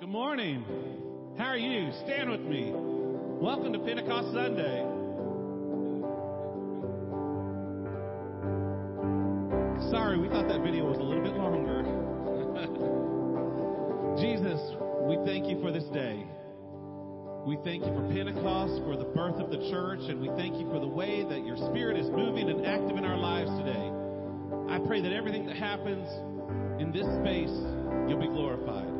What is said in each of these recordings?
Good morning. How are you? Stand with me. Welcome to Pentecost Sunday. Sorry, we thought that video was a little bit longer. Jesus, we thank you for this day. We thank you for Pentecost, for the birth of the church, and we thank you for the way that your spirit is moving and active in our lives today. I pray that everything that happens in this space, you'll be glorified.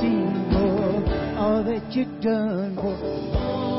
seen, more, all that you've done for me.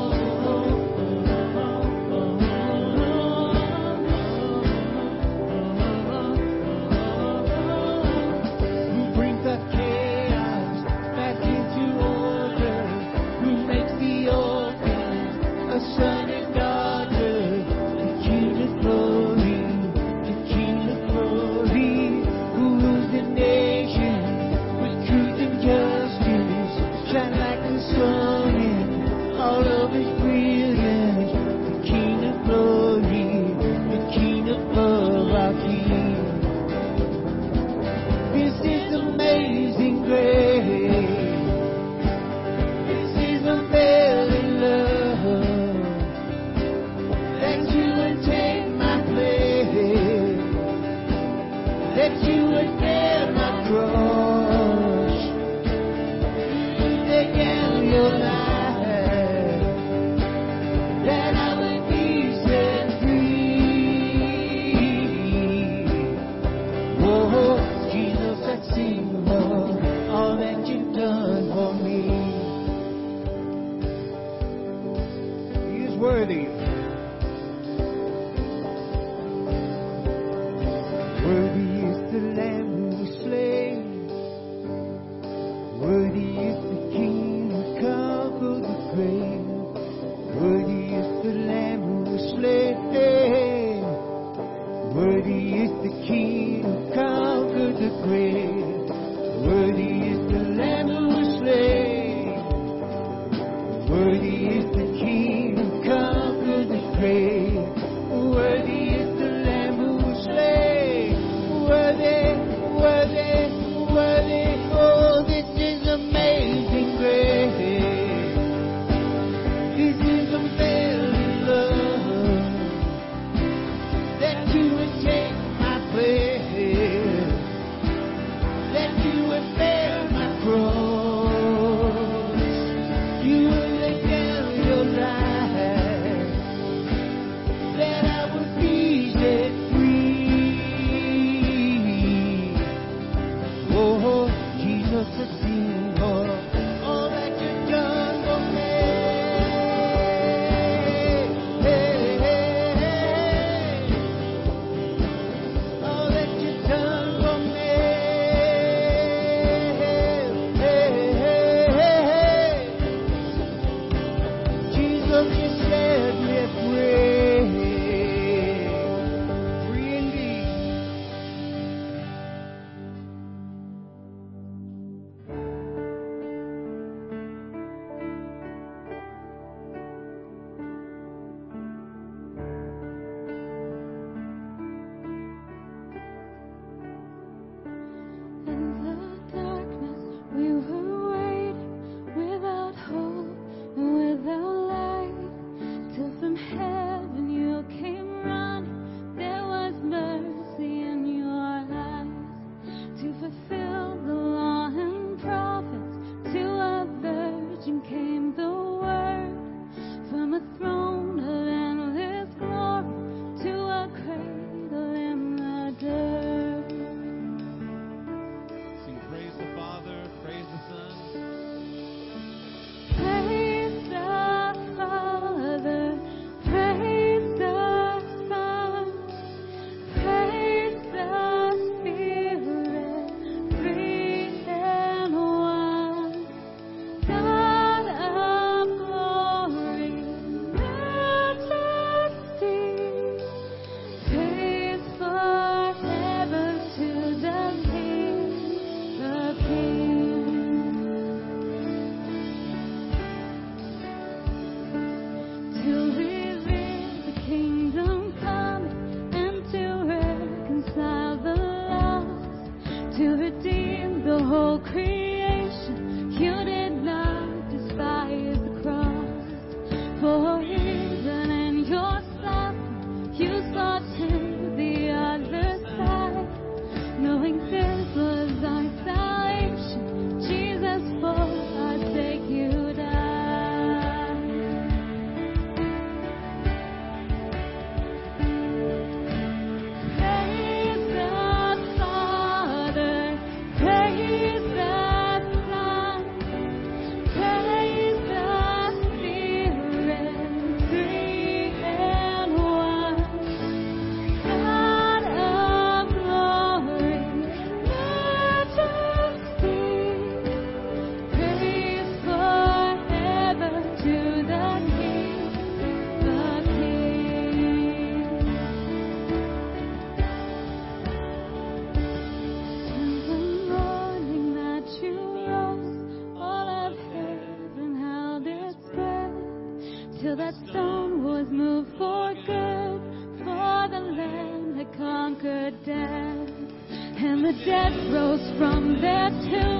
Dead rose from their tombs,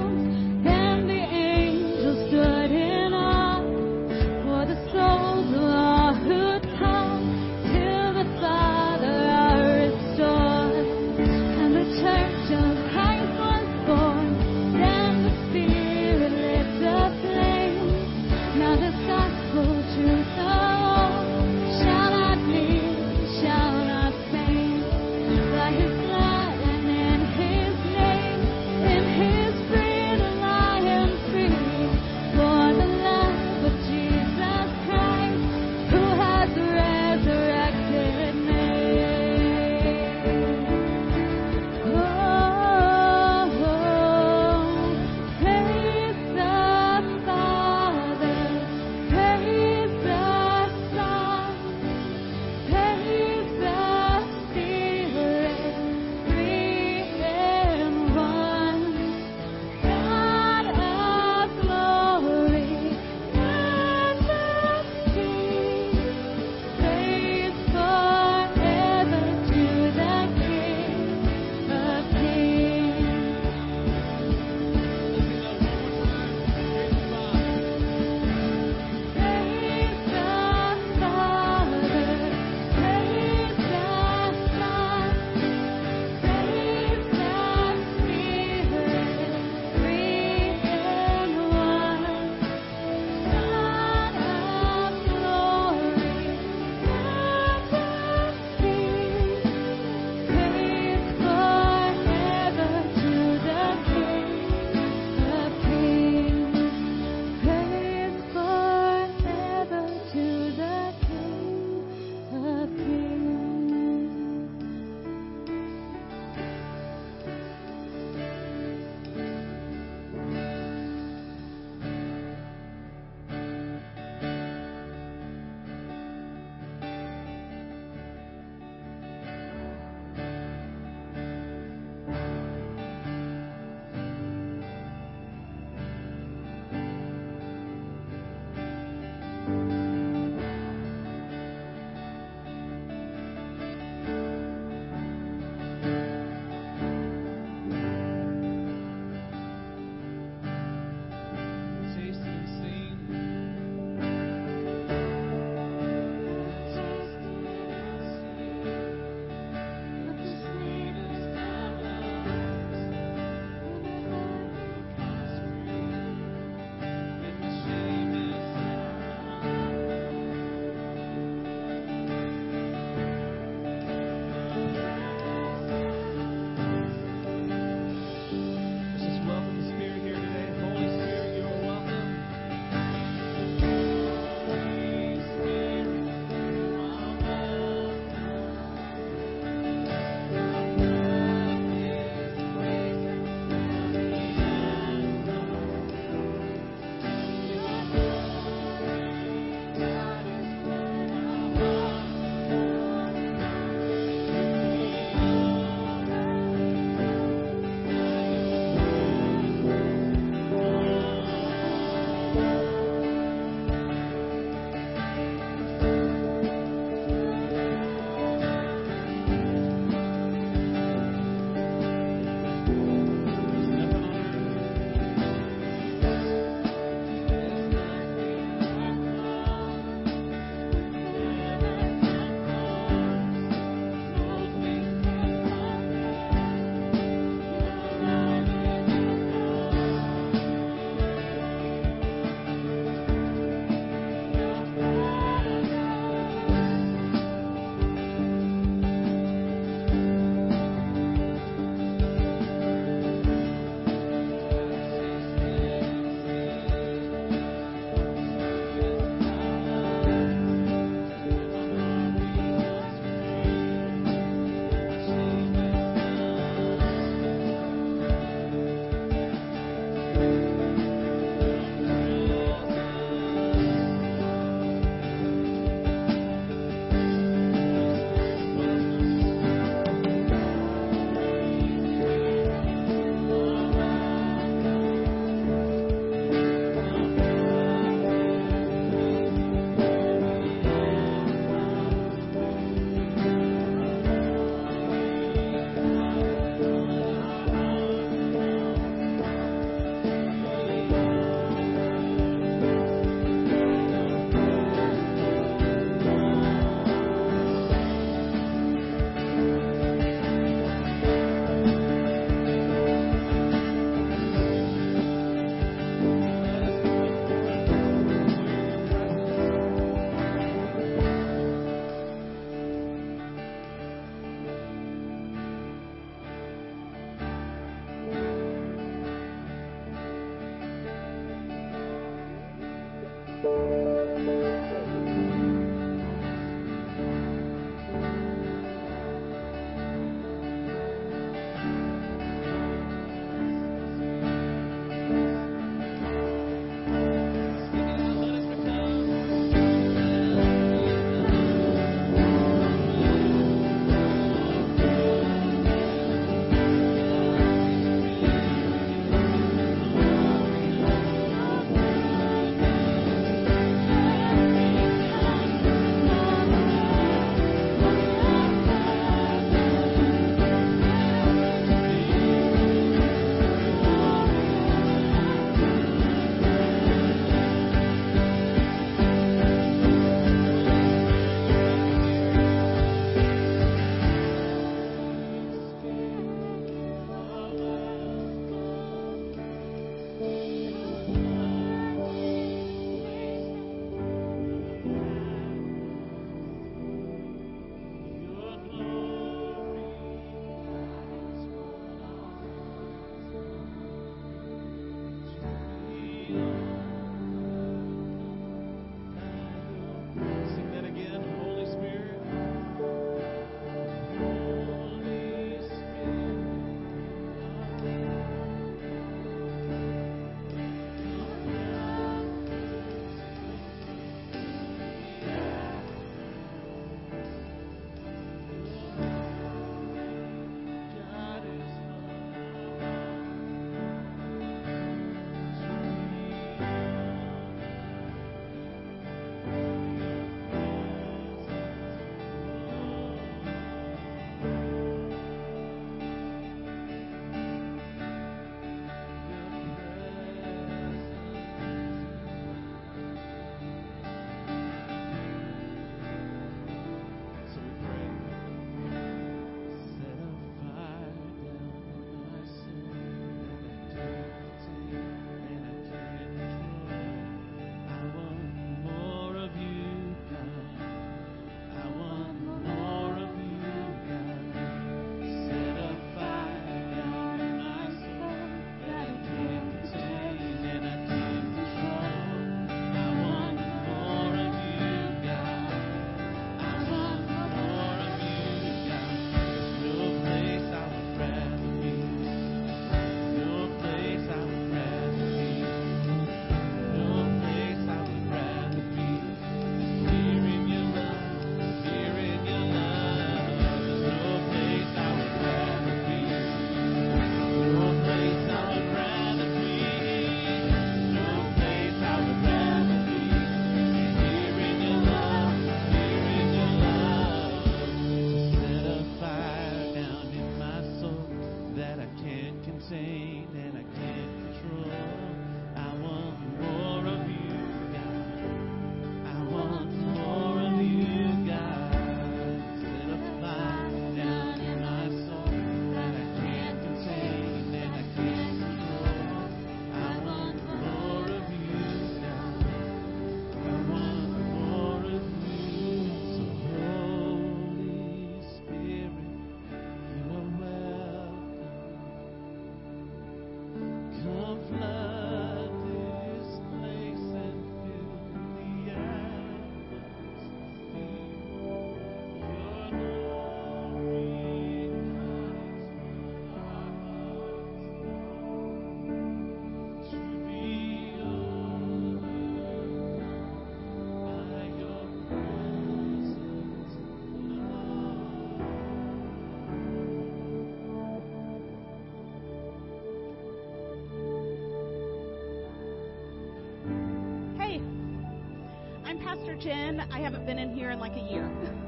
Pastor Jen. I haven't been in here in like a year.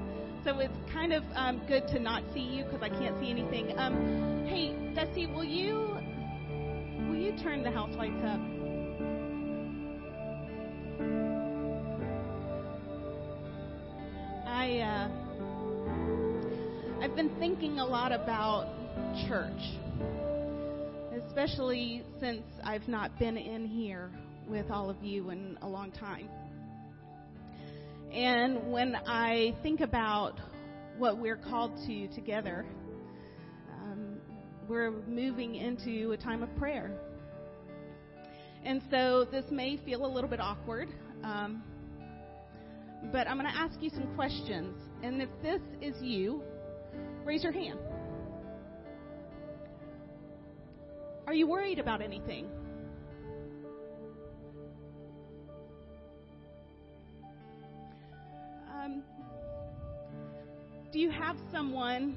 So it's kind of um, good to not see you because I can't see anything. Um, hey, Desi, will you will you turn the house lights up? I uh, I've been thinking a lot about church, especially since I've not been in here with all of you in a long time. And when I think about what we're called to together, um, we're moving into a time of prayer. And so this may feel a little bit awkward, um, but I'm going to ask you some questions. And if this is you, raise your hand. Are you worried about anything? Do you have someone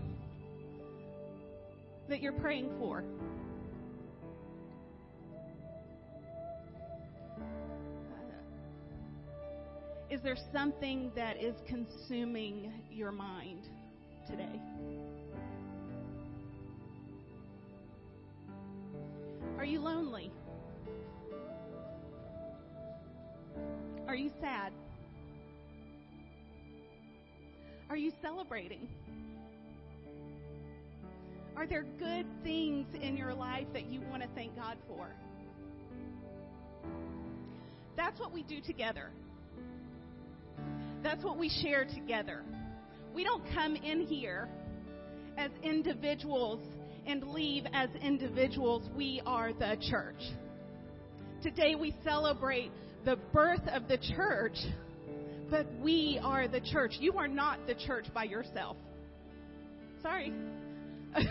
that you're praying for? Is there something that is consuming your mind today? Are you lonely? Are you sad? Are you celebrating? Are there good things in your life that you want to thank God for? That's what we do together. That's what we share together. We don't come in here as individuals and leave as individuals. We are the church. Today we celebrate the birth of the church, but we are the church. You are not the church by yourself. Sorry.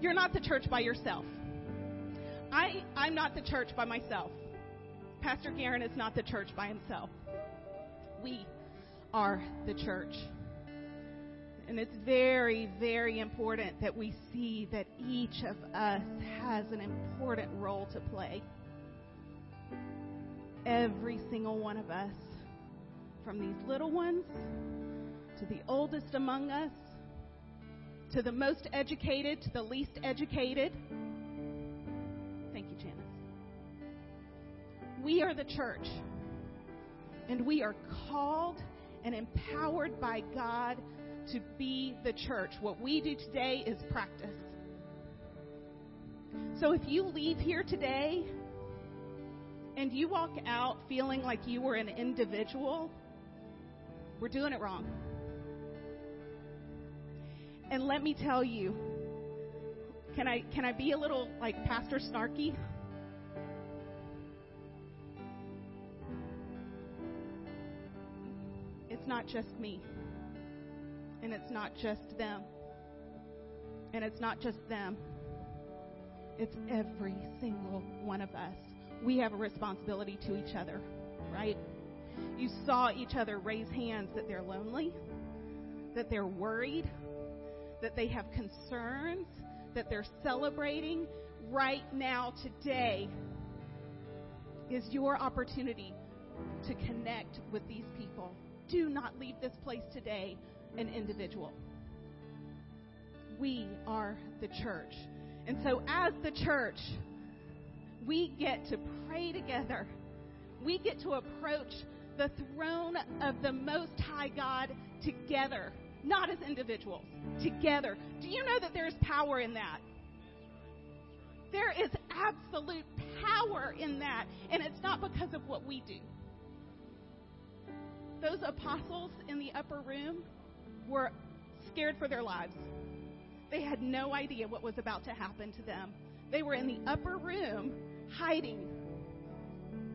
You're not the church by yourself. I, I'm not the church by myself. Pastor Garen is not the church by himself. We are the church. And it's very, very important that we see that each of us has an important role to play. Every single one of us, from these little ones to the oldest among us, to the most educated, to the least educated. Thank you, Janice. We are the church, and we are called and empowered by God to be the church. What we do today is practice. So if you leave here today and you walk out feeling like you were an individual, we're doing it wrong. And let me tell you, can I can I be a little like Pastor Snarky? It's not just me. And it's not just them. And it's not just them. It's every single one of us. We have a responsibility to each other, right? You saw each other raise hands that they're lonely, that they're worried, that they have concerns, that they're celebrating. Right now, today, is your opportunity to connect with these people. Do not leave this place today an individual. We are the church. And so, as the church, we get to pray together. We get to approach the throne of the Most High God together, not as individuals, together. Do you know that there is power in that? There is absolute power in that, and it's not because of what we do. Those apostles in the upper room were scared for their lives. They had no idea what was about to happen to them. They were in the upper room hiding.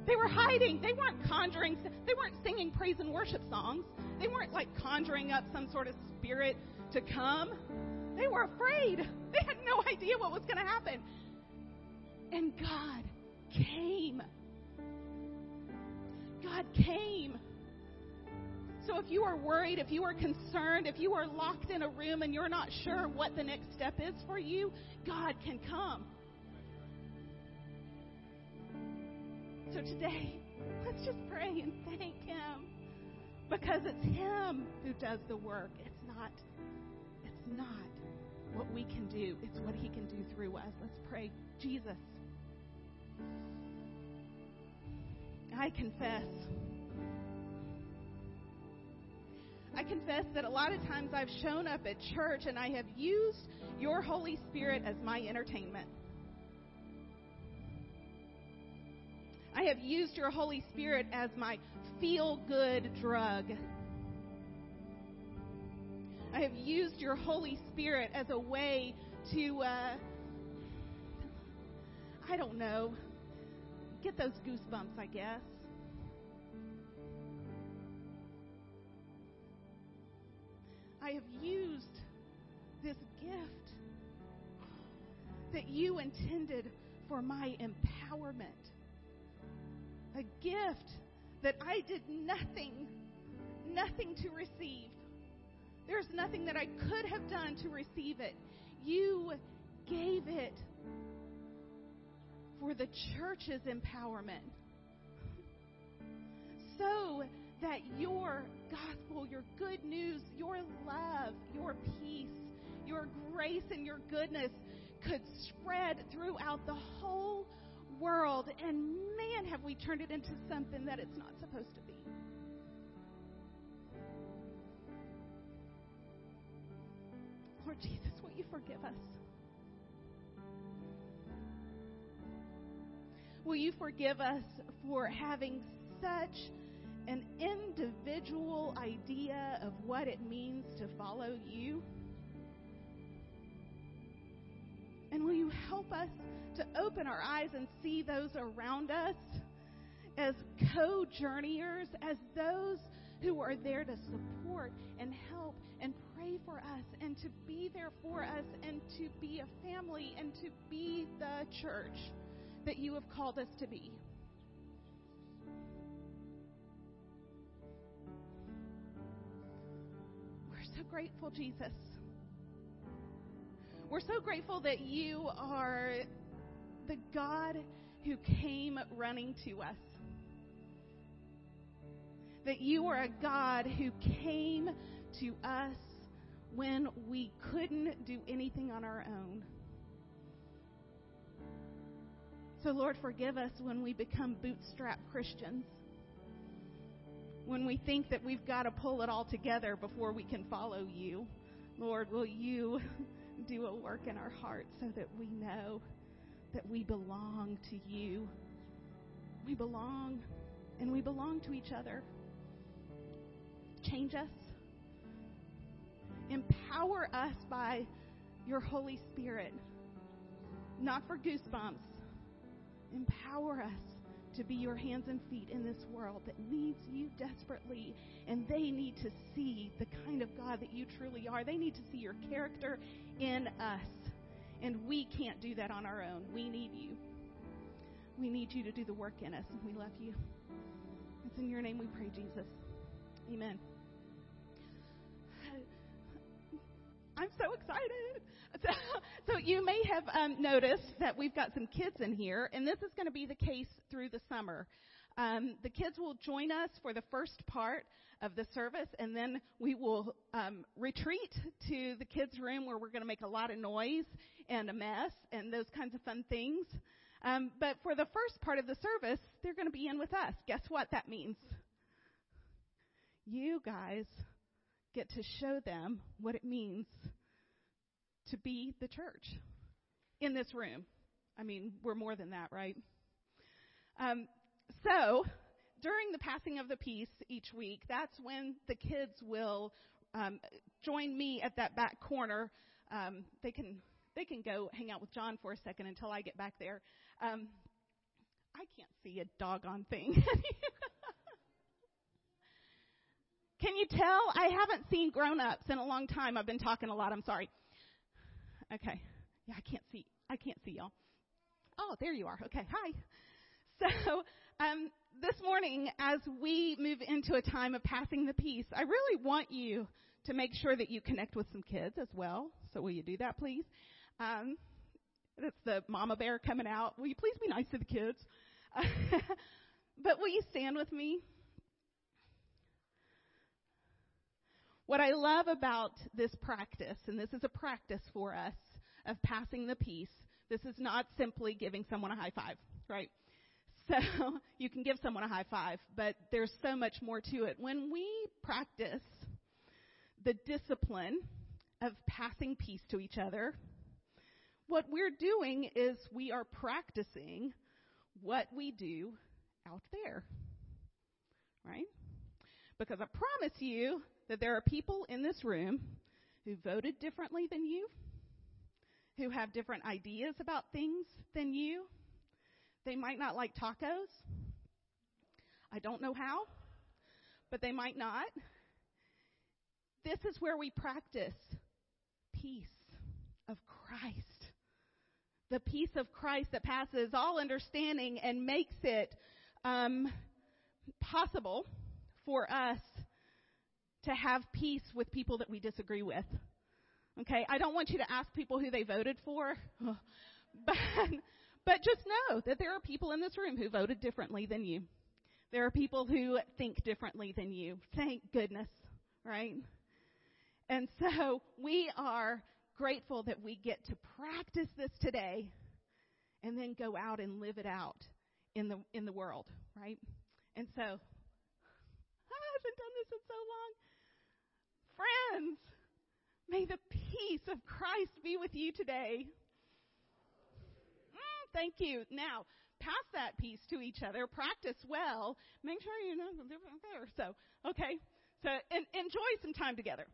They were hiding. They weren't conjuring, they weren't singing praise and worship songs. They weren't like conjuring up some sort of spirit to come. They were afraid. They had no idea what was going to happen. And God came. God came. So if you are worried, if you are concerned, if you are locked in a room and you're not sure what the next step is for you, God can come. So today, let's just pray and thank Him. because it's Him who does the work. It's not, it's not what we can do, it's what He can do through us. Let's pray. Jesus, I confess. I confess that a lot of times I've shown up at church and I have used your Holy Spirit as my entertainment. I have used your Holy Spirit as my feel good drug. I have used your Holy Spirit as a way to, uh, I don't know, get those goosebumps, I guess. I have used this gift that you intended for my empowerment. A gift that I did nothing, nothing to receive. There's nothing that I could have done to receive it. You gave it for the church's empowerment. So that your gospel, your good news, your love, your peace, your grace, and your goodness could spread throughout the whole world. And man, have we turned it into something that it's not supposed to be. Lord Jesus, will you forgive us? Will you forgive us for having such an individual idea of what it means to follow you? And will you help us to open our eyes and see those around us as co journeyers, as those who are there to support and help and pray for us and to be there for us and to be a family and to be the church that you have called us to be. We're so grateful, Jesus. We're so grateful that you are the God who came running to us. That you are a God who came to us when we couldn't do anything on our own. So, Lord, forgive us when we become bootstrap Christians. When we think that we've got to pull it all together before we can follow you. Lord, will you do a work in our hearts so that we know that we belong to you? We belong, and we belong to each other. Change us. Empower us by your Holy Spirit, not for goosebumps. Empower us to be your hands and feet in this world that needs you desperately, and they need to see the kind of God that you truly are. They need to see your character in us, and we can't do that on our own. We need you. We need you to do the work in us, and we love you. It's in your name we pray, Jesus. Amen. I'm so excited. so you may have um, noticed that we've got some kids in here, and this is going to be the case through the summer. Um, the kids will join us for the first part of the service, and then we will um, retreat to the kids' room where we're going to make a lot of noise and a mess and those kinds of fun things. Um, but for the first part of the service, they're going to be in with us. Guess what that means? You guys get to show them what it means to be the church in this room. I mean, we're more than that, right? Um, so, during the passing of the peace each week, that's when the kids will um, join me at that back corner. Um, they can they can go hang out with John for a second until I get back there. Um, I can't see a doggone thing. Can you tell? I haven't seen grown ups in a long time. I've been talking a lot. I'm sorry. Okay. Yeah, I can't see. I can't see y'all. Oh, there you are. Okay. Hi. So, um, this morning, as we move into a time of passing the peace, I really want you to make sure that you connect with some kids as well. So, will you do that, please? Um, that's the mama bear coming out. Will you please be nice to the kids? but will you stand with me? What I love about this practice, and this is a practice for us of passing the peace, this is not simply giving someone a high five, right? So you can give someone a high five, but there's so much more to it. When we practice the discipline of passing peace to each other, what we're doing is we are practicing what we do out there. Right? Because I promise you that there are people in this room who voted differently than you, who have different ideas about things than you. They might not like tacos. I don't know how, but they might not. This is where we practice peace of Christ. The peace of Christ that passes all understanding and makes it um, possible for us to have peace with people that we disagree with. Okay, I don't want you to ask people who they voted for, but but just know that there are people in this room who voted differently than you. There are people who think differently than you. Thank goodness, right? And so we are grateful that we get to practice this today and then go out and live it out in the in the world, right? And so I haven't done this in so long. Friends, may the peace of Christ be with you today. Mm, thank you. Now, pass that peace to each other. Practice well. Make sure you know there. So, okay. So, and enjoy some time together.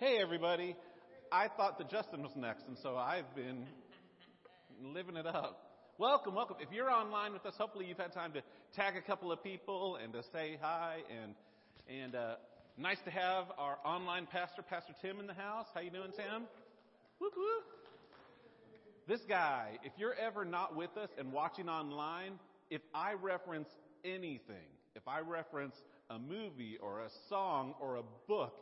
Hey, everybody. I thought that Justin was next, and so I've been living it up. Welcome, welcome. If you're online with us, hopefully you've had time to tag a couple of people and to say hi. And and uh, nice to have our online pastor, Pastor Tim, in the house. How you doing, Tim? Whoop whoop. This guy, if you're ever not with us and watching online, if I reference anything, if I reference a movie or a song or a book,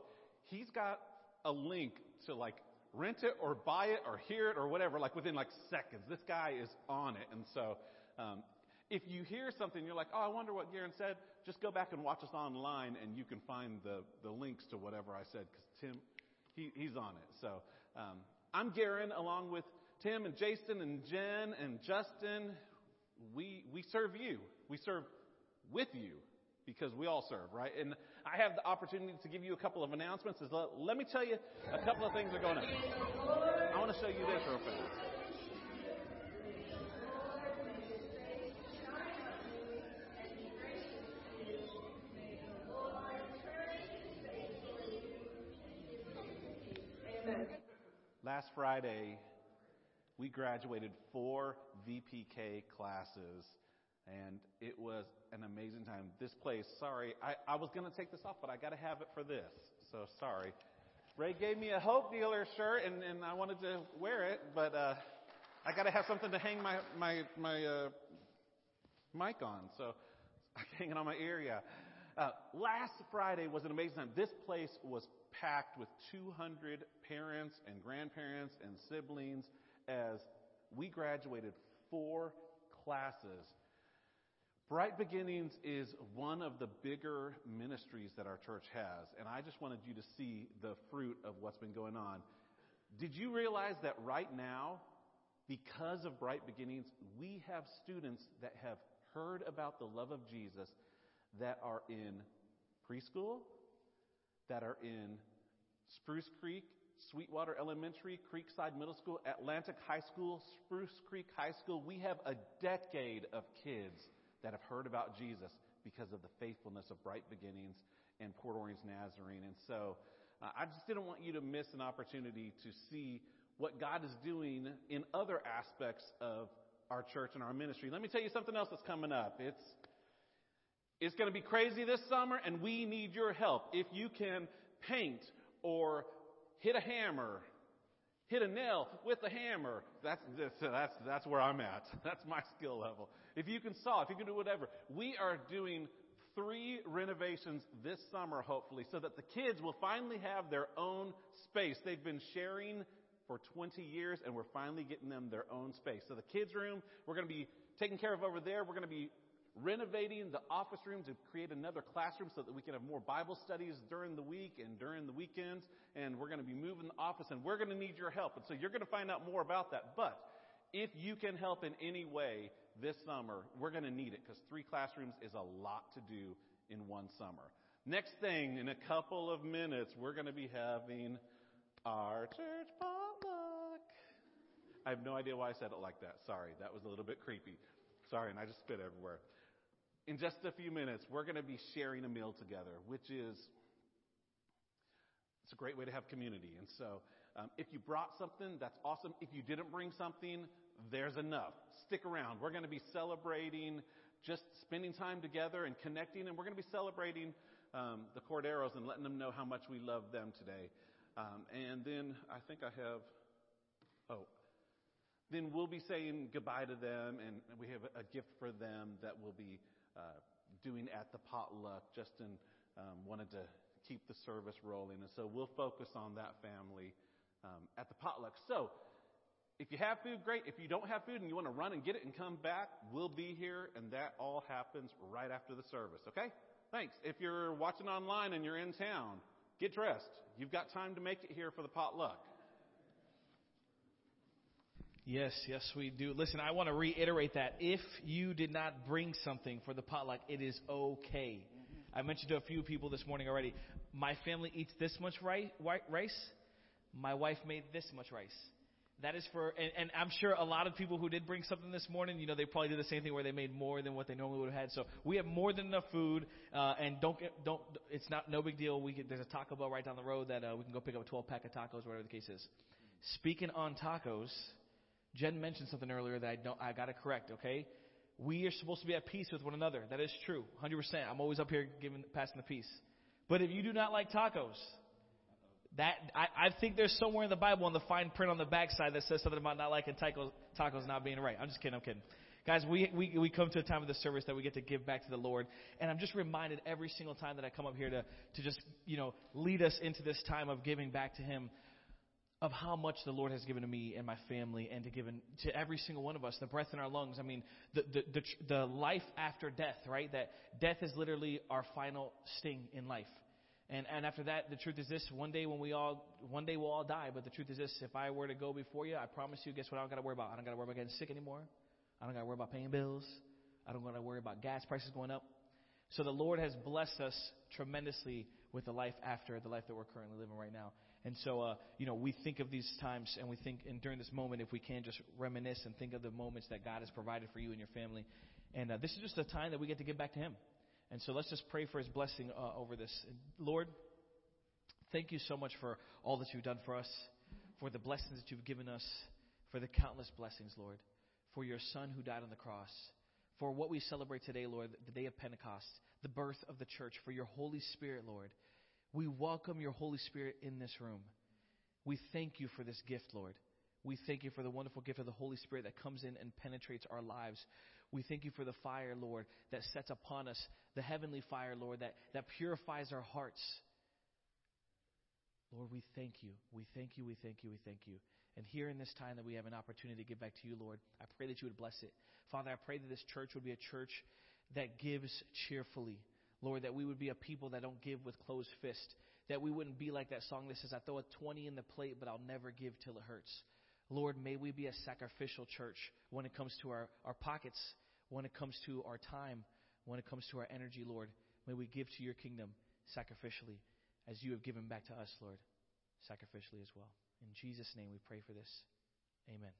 he's got a link to like rent it or buy it or hear it or whatever, like within like seconds. This guy is on it. And so, um, if you hear something, you're like, oh, I wonder what Garen said, just go back and watch us online and you can find the, the links to whatever I said because Tim, he, he's on it. So, um, I'm Garen along with Tim and Jason and Jen and Justin. We, we serve you. We serve with you because we all serve, right? And I have the opportunity to give you a couple of announcements. Is Let me tell you a couple of things are going on. I want to show you this real fast. Last Friday, we graduated four VPK classes and it was an amazing time. This place, sorry, I, I was going to take this off, but I got to have it for this. So sorry. Ray gave me a Hope Dealer shirt, and, and I wanted to wear it, but uh, I got to have something to hang my my my uh, mic on. So I hang it on my ear. Yeah. Uh, last Friday was an amazing time. This place was packed with 200 parents and grandparents and siblings as we graduated four classes Bright Beginnings is one of the bigger ministries that our church has, and I just wanted you to see the fruit of what's been going on. Did you realize that right now, because of Bright Beginnings, we have students that have heard about the love of Jesus that are in preschool, that are in Spruce Creek, Sweetwater Elementary, Creekside Middle School, Atlantic High School, Spruce Creek High School. We have a decade of kids that have heard about Jesus because of the faithfulness of Bright Beginnings and Port Orange Nazarene. And so uh, I just didn't want you to miss an opportunity to see what God is doing in other aspects of our church and our ministry. Let me tell you something else that's coming up. It's it's going to be crazy this summer and we need your help. If you can paint or hit a hammer hit a nail with a hammer. That's, that's, that's where I'm at. That's my skill level. If you can saw, if you can do whatever. We are doing three renovations this summer, hopefully, so that the kids will finally have their own space. They've been sharing for 20 years, and we're finally getting them their own space. So the kids' room, we're going to be taking care of over there. We're going to be renovating the office room to create another classroom so that we can have more Bible studies during the week and during the weekends. And we're going to be moving the office and we're going to need your help. And so you're going to find out more about that. But if you can help in any way this summer, we're going to need it because three classrooms is a lot to do in one summer. Next thing, in a couple of minutes, we're going to be having our church potluck. I have no idea why I said it like that. Sorry, that was a little bit creepy. Sorry, and I just spit everywhere in just a few minutes, we're going to be sharing a meal together, which is it's a great way to have community. And so, um, if you brought something, that's awesome. If you didn't bring something, there's enough. Stick around. We're going to be celebrating just spending time together and connecting, and we're going to be celebrating um, the Corderos and letting them know how much we love them today. Um, and then I think I have, oh, then we'll be saying goodbye to them, and we have a gift for them that we'll be uh, doing at the potluck. Justin um, wanted to keep the service rolling, and so we'll focus on that family um, at the potluck. So, if you have food, great. If you don't have food and you want to run and get it and come back, we'll be here, and that all happens right after the service. Okay? Thanks. If you're watching online and you're in town, get dressed. You've got time to make it here for the potluck. Yes, yes, we do. Listen, I want to reiterate that. If you did not bring something for the potluck, it is okay. I mentioned to a few people this morning already. My family eats this much rice. My wife made this much rice. That is for, and, and I'm sure a lot of people who did bring something this morning, you know, they probably did the same thing where they made more than what they normally would have had. So we have more than enough food, uh, and don't get, don't, it's not, no big deal. We can, there's a Taco Bell right down the road that, uh, we can go pick up a 12 pack of tacos, whatever the case is. Speaking on tacos, Jen mentioned something earlier that I don't, I gotta correct, okay? We are supposed to be at peace with one another. That is true. 100%. I'm always up here giving, passing the peace. But if you do not like tacos, that I, I think there's somewhere in the Bible on the fine print on the backside that says something about not liking tacos, tacos not being right. I'm just kidding. I'm kidding. Guys, we, we, we come to a time of the service that we get to give back to the Lord. And I'm just reminded every single time that I come up here to, to just, you know, lead us into this time of giving back to Him of how much the Lord has given to me and my family and to given to every single one of us, the breath in our lungs. I mean, the, the, the, the life after death, right? That death is literally our final sting in life. And, and after that, the truth is this: one day when we all, one day we'll all die. But the truth is this: if I were to go before you, I promise you, guess what? I don't got to worry about. I don't got to worry about getting sick anymore. I don't got to worry about paying bills. I don't got to worry about gas prices going up. So the Lord has blessed us tremendously with the life after the life that we're currently living right now. And so, uh, you know, we think of these times and we think, and during this moment, if we can just reminisce and think of the moments that God has provided for you and your family. And uh, this is just a time that we get to give back to Him. And so let's just pray for his blessing uh, over this. Lord, thank you so much for all that you've done for us, for the blessings that you've given us, for the countless blessings, Lord, for your son who died on the cross, for what we celebrate today, Lord, the day of Pentecost, the birth of the church, for your Holy Spirit, Lord. We welcome your Holy Spirit in this room. We thank you for this gift, Lord. We thank you for the wonderful gift of the Holy Spirit that comes in and penetrates our lives. We thank you for the fire, Lord, that sets upon us, the heavenly fire, Lord, that, that purifies our hearts. Lord, we thank you. We thank you. We thank you. We thank you. And here in this time that we have an opportunity to give back to you, Lord, I pray that you would bless it. Father, I pray that this church would be a church that gives cheerfully. Lord, that we would be a people that don't give with closed fist. That we wouldn't be like that song that says, I throw a 20 in the plate, but I'll never give till it hurts. Lord, may we be a sacrificial church when it comes to our, our pockets, when it comes to our time, when it comes to our energy, Lord. May we give to your kingdom sacrificially as you have given back to us, Lord, sacrificially as well. In Jesus' name we pray for this. Amen.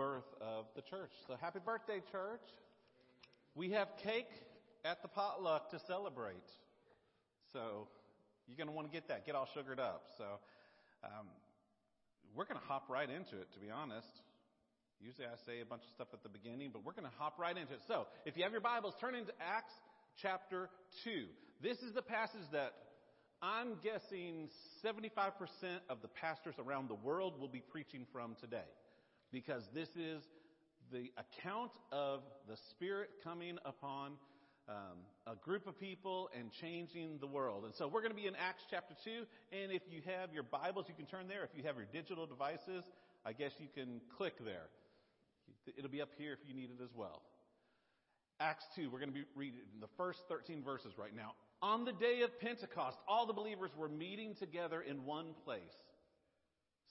Birth of the church. So happy birthday, church. We have cake at the potluck to celebrate. So you're going to want to get that, get all sugared up. So um, we're going to hop right into it, to be honest. Usually I say a bunch of stuff at the beginning, but we're going to hop right into it. So if you have your Bibles, turn into Acts chapter 2. This is the passage that I'm guessing 75% of the pastors around the world will be preaching from today because this is the account of the Spirit coming upon um, a group of people and changing the world. And so we're going to be in Acts chapter 2. And if you have your Bibles, you can turn there. If you have your digital devices, I guess you can click there. It'll be up here if you need it as well. Acts 2, we're going to be reading the first 13 verses right now. On the day of Pentecost, all the believers were meeting together in one place.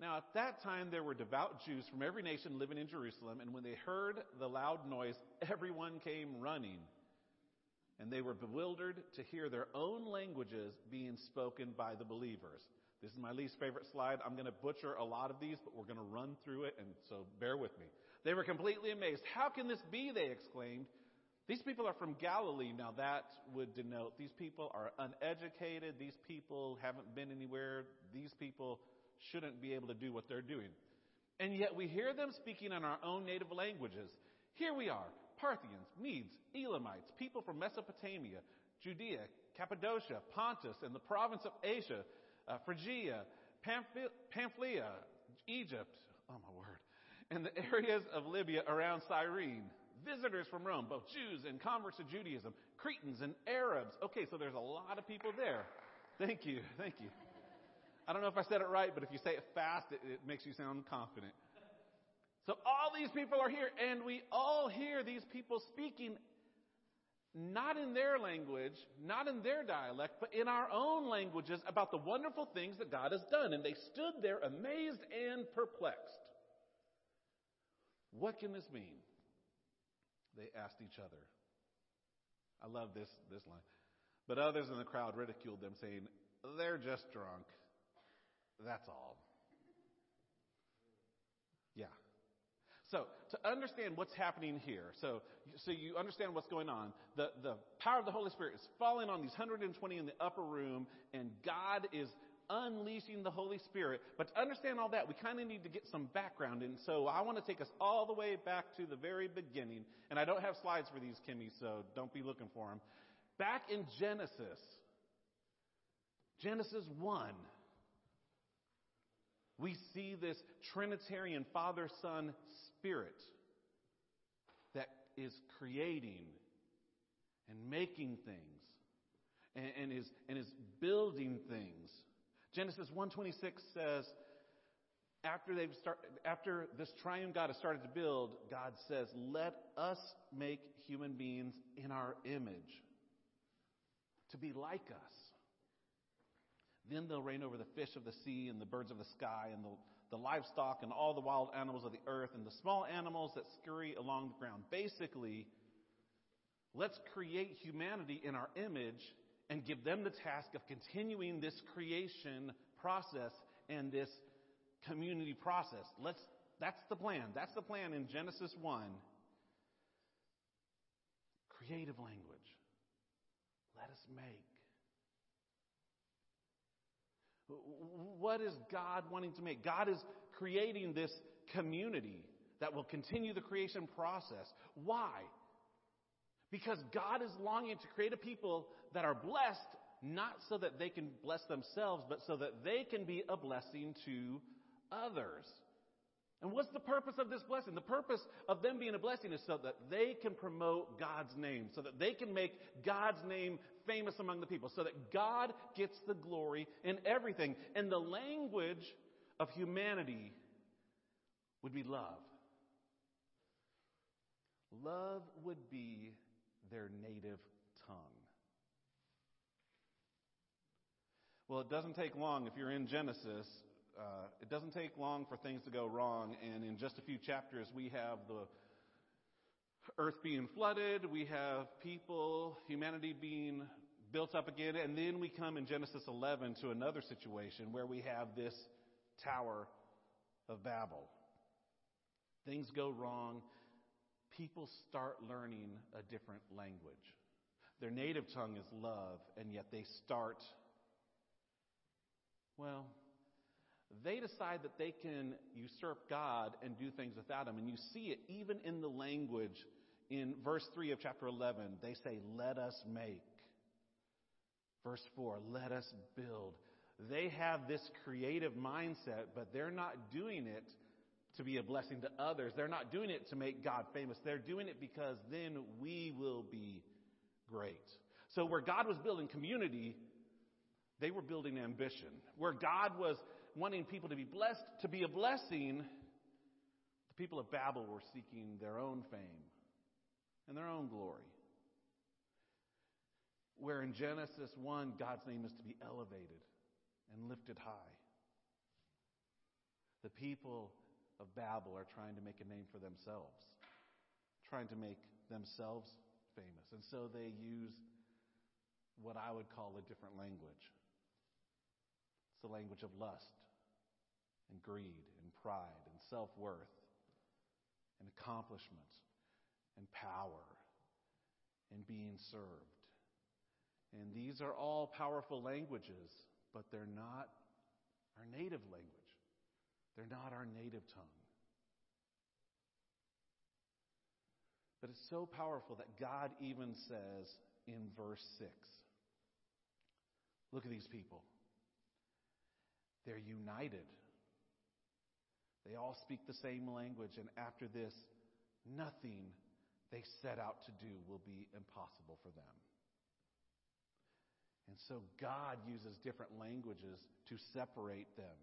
Now, at that time, there were devout Jews from every nation living in Jerusalem, and when they heard the loud noise, everyone came running. And they were bewildered to hear their own languages being spoken by the believers. This is my least favorite slide. I'm going to butcher a lot of these, but we're going to run through it, and so bear with me. They were completely amazed. How can this be? They exclaimed. These people are from Galilee. Now that would denote these people are uneducated. These people haven't been anywhere. These people shouldn't be able to do what they're doing. And yet we hear them speaking in our own native languages. Here we are Parthians, Medes, Elamites, people from Mesopotamia, Judea, Cappadocia, Pontus, and the province of Asia, uh, Phrygia, Pamphylia, Egypt, oh my word, and the areas of Libya around Cyrene. Visitors from Rome, both Jews and converts to Judaism, Cretans and Arabs. Okay, so there's a lot of people there. Thank you, thank you. I don't know if I said it right, but if you say it fast, it, it makes you sound confident. So all these people are here, and we all hear these people speaking not in their language, not in their dialect, but in our own languages about the wonderful things that God has done. And they stood there amazed and perplexed. What can this mean? They asked each other. I love this, this line. But others in the crowd ridiculed them, saying, They're just drunk. That's all. Yeah. So, to understand what's happening here, so, so you understand what's going on, the, the power of the Holy Spirit is falling on these 120 in the upper room, and God is unleashing the Holy Spirit. But to understand all that, we kind of need to get some background. And so I want to take us all the way back to the very beginning. And I don't have slides for these, Kimmy, so don't be looking for them. Back in Genesis, Genesis 1, we see this Trinitarian Father, Son, Spirit that is creating and making things and, and, is, and is building things. Genesis 1:26 says, after they've start, after this triune God has started to build, God says, "Let us make human beings in our image, to be like us." Then they'll reign over the fish of the sea and the birds of the sky and the, the livestock and all the wild animals of the earth and the small animals that scurry along the ground. Basically, let's create humanity in our image and give them the task of continuing this creation process and this community process. Let's, that's the plan. That's the plan in Genesis 1. Creative language. Let us make. What is God wanting to make? God is creating this community that will continue the creation process. Why? Because God is longing to create a people that are blessed not so that they can bless themselves, but so that they can be a blessing to others. And what's the purpose of this blessing? The purpose of them being a blessing is so that they can promote God's name, so that they can make God's name famous among the people, so that God gets the glory in everything. And the language of humanity would be love. Love would be their native tongue. Well, it doesn't take long if you're in Genesis uh, it doesn't take long for things to go wrong, and in just a few chapters, we have the earth being flooded, we have people, humanity being built up again, and then we come in Genesis 11 to another situation where we have this Tower of Babel. Things go wrong, people start learning a different language. Their native tongue is love, and yet they start, well, they decide that they can usurp God and do things without Him. And you see it even in the language in verse 3 of chapter 11. They say, Let us make. Verse 4, let us build. They have this creative mindset, but they're not doing it to be a blessing to others. They're not doing it to make God famous. They're doing it because then we will be great. So, where God was building community, they were building ambition. Where God was wanting people to be blessed, to be a blessing, the people of Babel were seeking their own fame and their own glory. Where in Genesis 1, God's name is to be elevated and lifted high. The people of Babel are trying to make a name for themselves, trying to make themselves famous. And so they use what I would call a different language. It's the language of lust and greed and pride and self worth and accomplishment and power and being served. And these are all powerful languages, but they're not our native language. They're not our native tongue. But it's so powerful that God even says in verse 6 Look at these people. They're united. They all speak the same language, and after this, nothing they set out to do will be impossible for them. And so God uses different languages to separate them.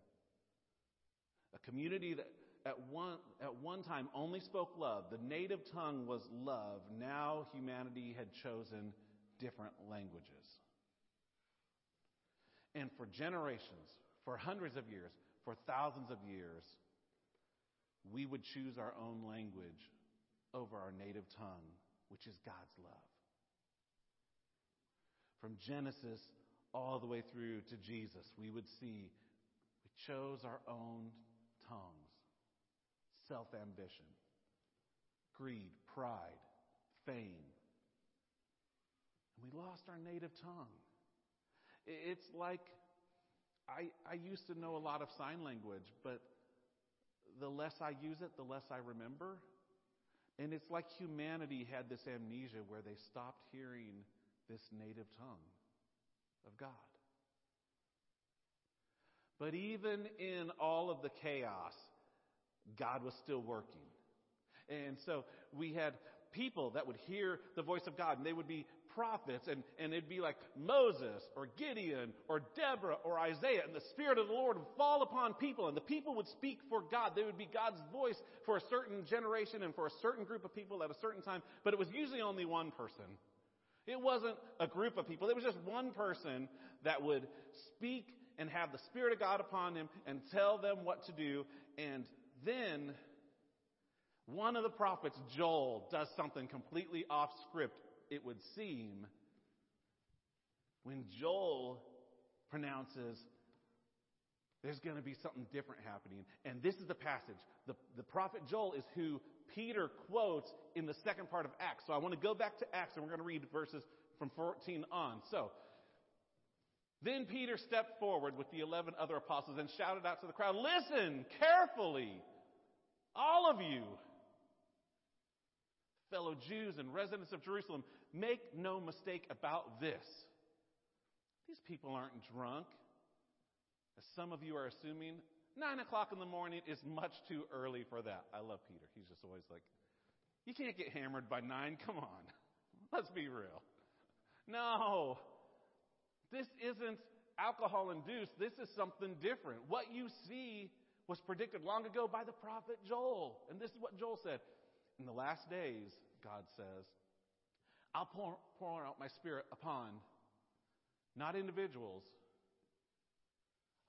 A community that at one, at one time only spoke love, the native tongue was love. Now humanity had chosen different languages. And for generations, for hundreds of years, for thousands of years, we would choose our own language over our native tongue, which is God's love. From Genesis all the way through to Jesus, we would see we chose our own tongues self ambition, greed, pride, fame. And we lost our native tongue. It's like I, I used to know a lot of sign language, but the less I use it, the less I remember. And it's like humanity had this amnesia where they stopped hearing this native tongue of God. But even in all of the chaos, God was still working. And so we had people that would hear the voice of God, and they would be prophets, and, and it'd be like Moses or Gideon or Deborah or Isaiah, and the Spirit of the Lord would fall upon people, and the people would speak for God. They would be God's voice for a certain generation and for a certain group of people at a certain time, but it was usually only one person. It wasn't a group of people. It was just one person that would speak and have the Spirit of God upon him and tell them what to do. And then one of the prophets, Joel, does something completely off script, it would seem, when Joel pronounces, there's going to be something different happening. And this is the passage. The, the prophet Joel is who Peter quotes in the second part of Acts. So I want to go back to Acts and we're going to read verses from 14 on. So, then Peter stepped forward with the 11 other apostles and shouted out to the crowd, Listen carefully, all of you, fellow Jews and residents of Jerusalem, make no mistake about this. These people aren't drunk, as some of you are assuming. Nine o'clock in the morning is much too early for that. I love Peter. He's just always like, You can't get hammered by nine. Come on. Let's be real. No. This isn't alcohol induced. This is something different. What you see was predicted long ago by the prophet Joel. And this is what Joel said. In the last days, God says, I'll pour, pour out my spirit upon not individuals,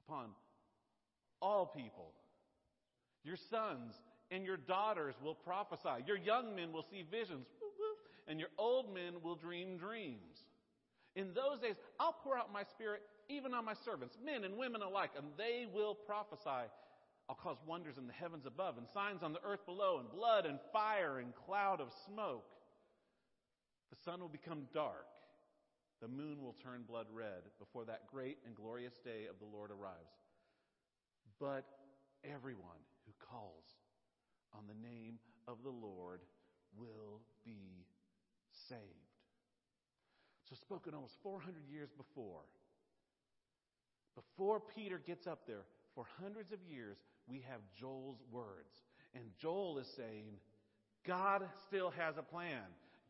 upon all people. Your sons and your daughters will prophesy. Your young men will see visions, and your old men will dream dreams. In those days, I'll pour out my spirit even on my servants, men and women alike, and they will prophesy. I'll cause wonders in the heavens above and signs on the earth below, and blood and fire and cloud of smoke. The sun will become dark. The moon will turn blood red before that great and glorious day of the Lord arrives. But everyone who calls on the name of the Lord will be saved. So, spoken almost 400 years before. Before Peter gets up there, for hundreds of years, we have Joel's words. And Joel is saying, God still has a plan.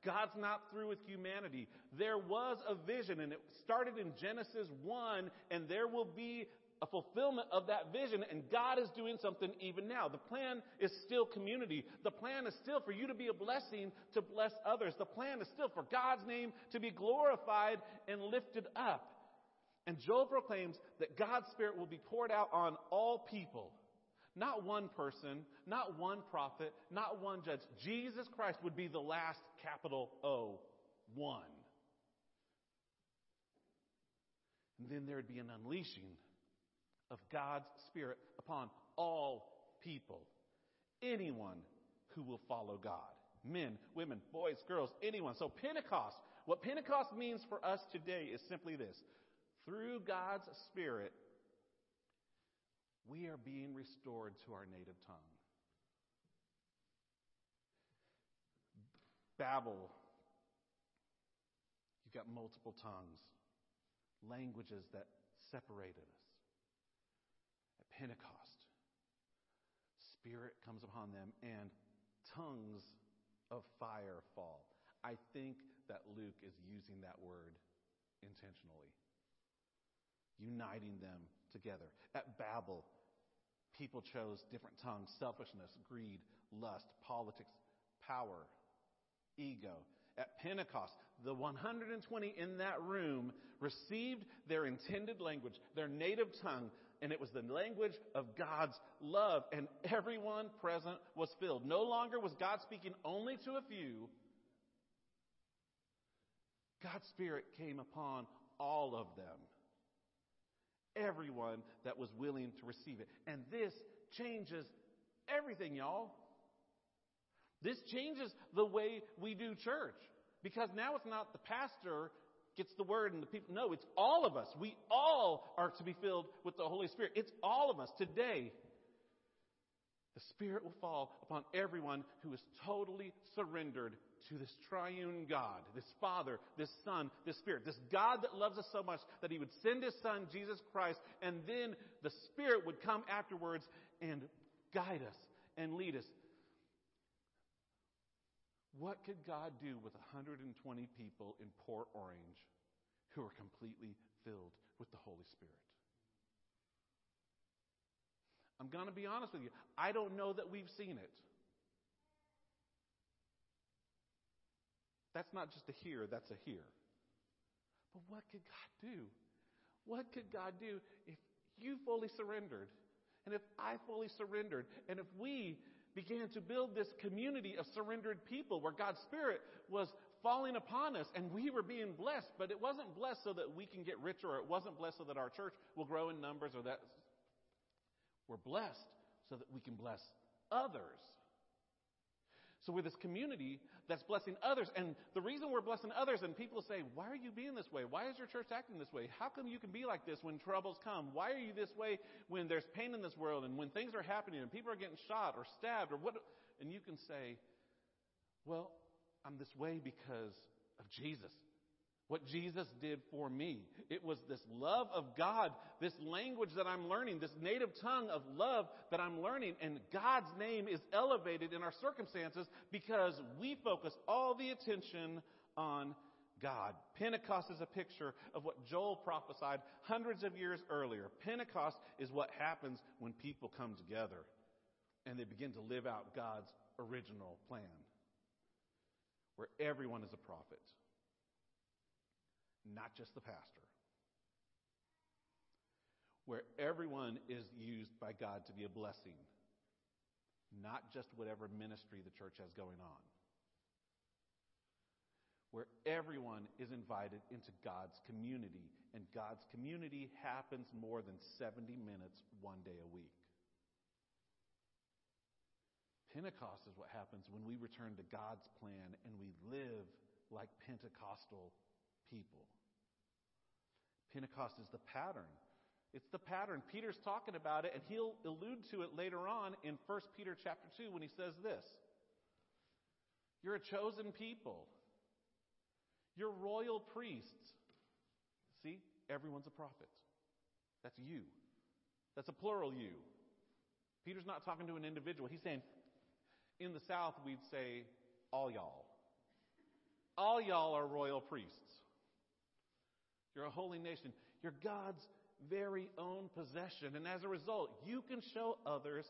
God's not through with humanity. There was a vision, and it started in Genesis 1, and there will be a fulfillment of that vision, and God is doing something even now. The plan is still community. The plan is still for you to be a blessing to bless others. The plan is still for God's name to be glorified and lifted up. And Joel proclaims that God's Spirit will be poured out on all people. Not one person, not one prophet, not one judge. Jesus Christ would be the last capital O, one. And then there would be an unleashing of God's Spirit upon all people. Anyone who will follow God. Men, women, boys, girls, anyone. So Pentecost, what Pentecost means for us today is simply this. Through God's Spirit, we are being restored to our native tongue. Babel, you've got multiple tongues, languages that separated us. At Pentecost, Spirit comes upon them and tongues of fire fall. I think that Luke is using that word intentionally, uniting them together. At Babel, people chose different tongues selfishness, greed, lust, politics, power, ego. At Pentecost, the 120 in that room received their intended language, their native tongue, and it was the language of God's love, and everyone present was filled. No longer was God speaking only to a few. God's Spirit came upon all of them everyone that was willing to receive it. And this changes everything, y'all. This changes the way we do church. Because now it's not the pastor gets the word and the people. No, it's all of us. We all are to be filled with the Holy Spirit. It's all of us. Today, the Spirit will fall upon everyone who is totally surrendered to this triune God, this Father, this Son, this Spirit, this God that loves us so much that He would send His Son, Jesus Christ, and then the Spirit would come afterwards and guide us and lead us. What could God do with 120 people in Port Orange who are completely filled with the Holy Spirit? I'm going to be honest with you. I don't know that we've seen it. That's not just a here, that's a here. But what could God do? What could God do if you fully surrendered? And if I fully surrendered? And if we began to build this community of surrendered people where God's Spirit was falling upon us and we were being blessed, but it wasn't blessed so that we can get richer or it wasn't blessed so that our church will grow in numbers or that we're blessed so that we can bless others. So we're this community that's blessing others. And the reason we're blessing others, and people say, why are you being this way? Why is your church acting this way? How come you can be like this when troubles come? Why are you this way when there's pain in this world and when things are happening and people are getting shot or stabbed or what? And you can say, well, I'm this way because of Jesus what Jesus did for me. It was this love of God, this language that I'm learning, this native tongue of love that I'm learning, and God's name is elevated in our circumstances because we focus all the attention on God. Pentecost is a picture of what Joel prophesied hundreds of years earlier. Pentecost is what happens when people come together and they begin to live out God's original plan, where everyone is a prophet not just the pastor. Where everyone is used by God to be a blessing, not just whatever ministry the church has going on. Where everyone is invited into God's community, and God's community happens more than 70 minutes one day a week. Pentecost is what happens when we return to God's plan and we live like Pentecostal people. Pentecost is the pattern. It's the pattern. Peter's talking about it, and he'll allude to it later on in 1 Peter chapter 2 when he says this. You're a chosen people. You're royal priests. See, everyone's a prophet. That's you. That's a plural you. Peter's not talking to an individual. He's saying, in the South, we'd say, all y'all. All y'all are royal priests. You're a holy nation. You're God's very own possession. And as a result, you can show others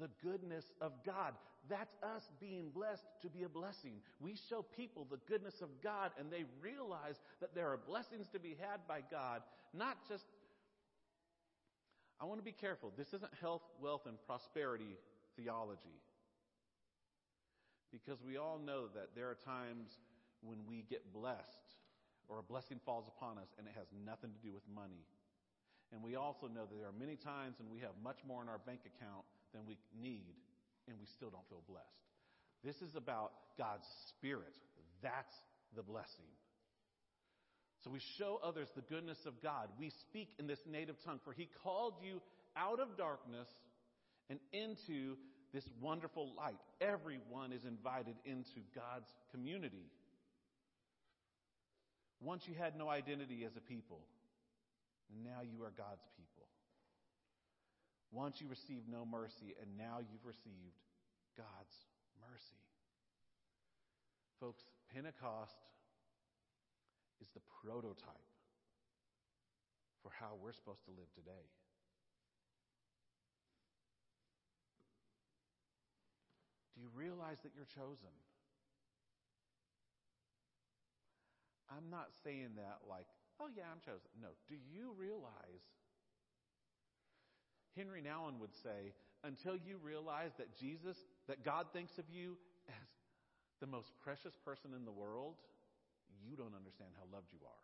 the goodness of God. That's us being blessed to be a blessing. We show people the goodness of God and they realize that there are blessings to be had by God, not just I want to be careful. This isn't health, wealth, and prosperity theology. Because we all know that there are times when we get blessed or a blessing falls upon us and it has nothing to do with money. And we also know that there are many times when we have much more in our bank account than we need and we still don't feel blessed. This is about God's Spirit. That's the blessing. So we show others the goodness of God. We speak in this native tongue, for He called you out of darkness and into this wonderful light. Everyone is invited into God's community. Once you had no identity as a people, and now you are God's people. Once you received no mercy, and now you've received God's mercy. Folks, Pentecost is the prototype for how we're supposed to live today. Do you realize that you're chosen? I'm not saying that like, oh yeah, I'm chosen. No. Do you realize? Henry Nouwen would say, until you realize that Jesus, that God thinks of you as the most precious person in the world, you don't understand how loved you are.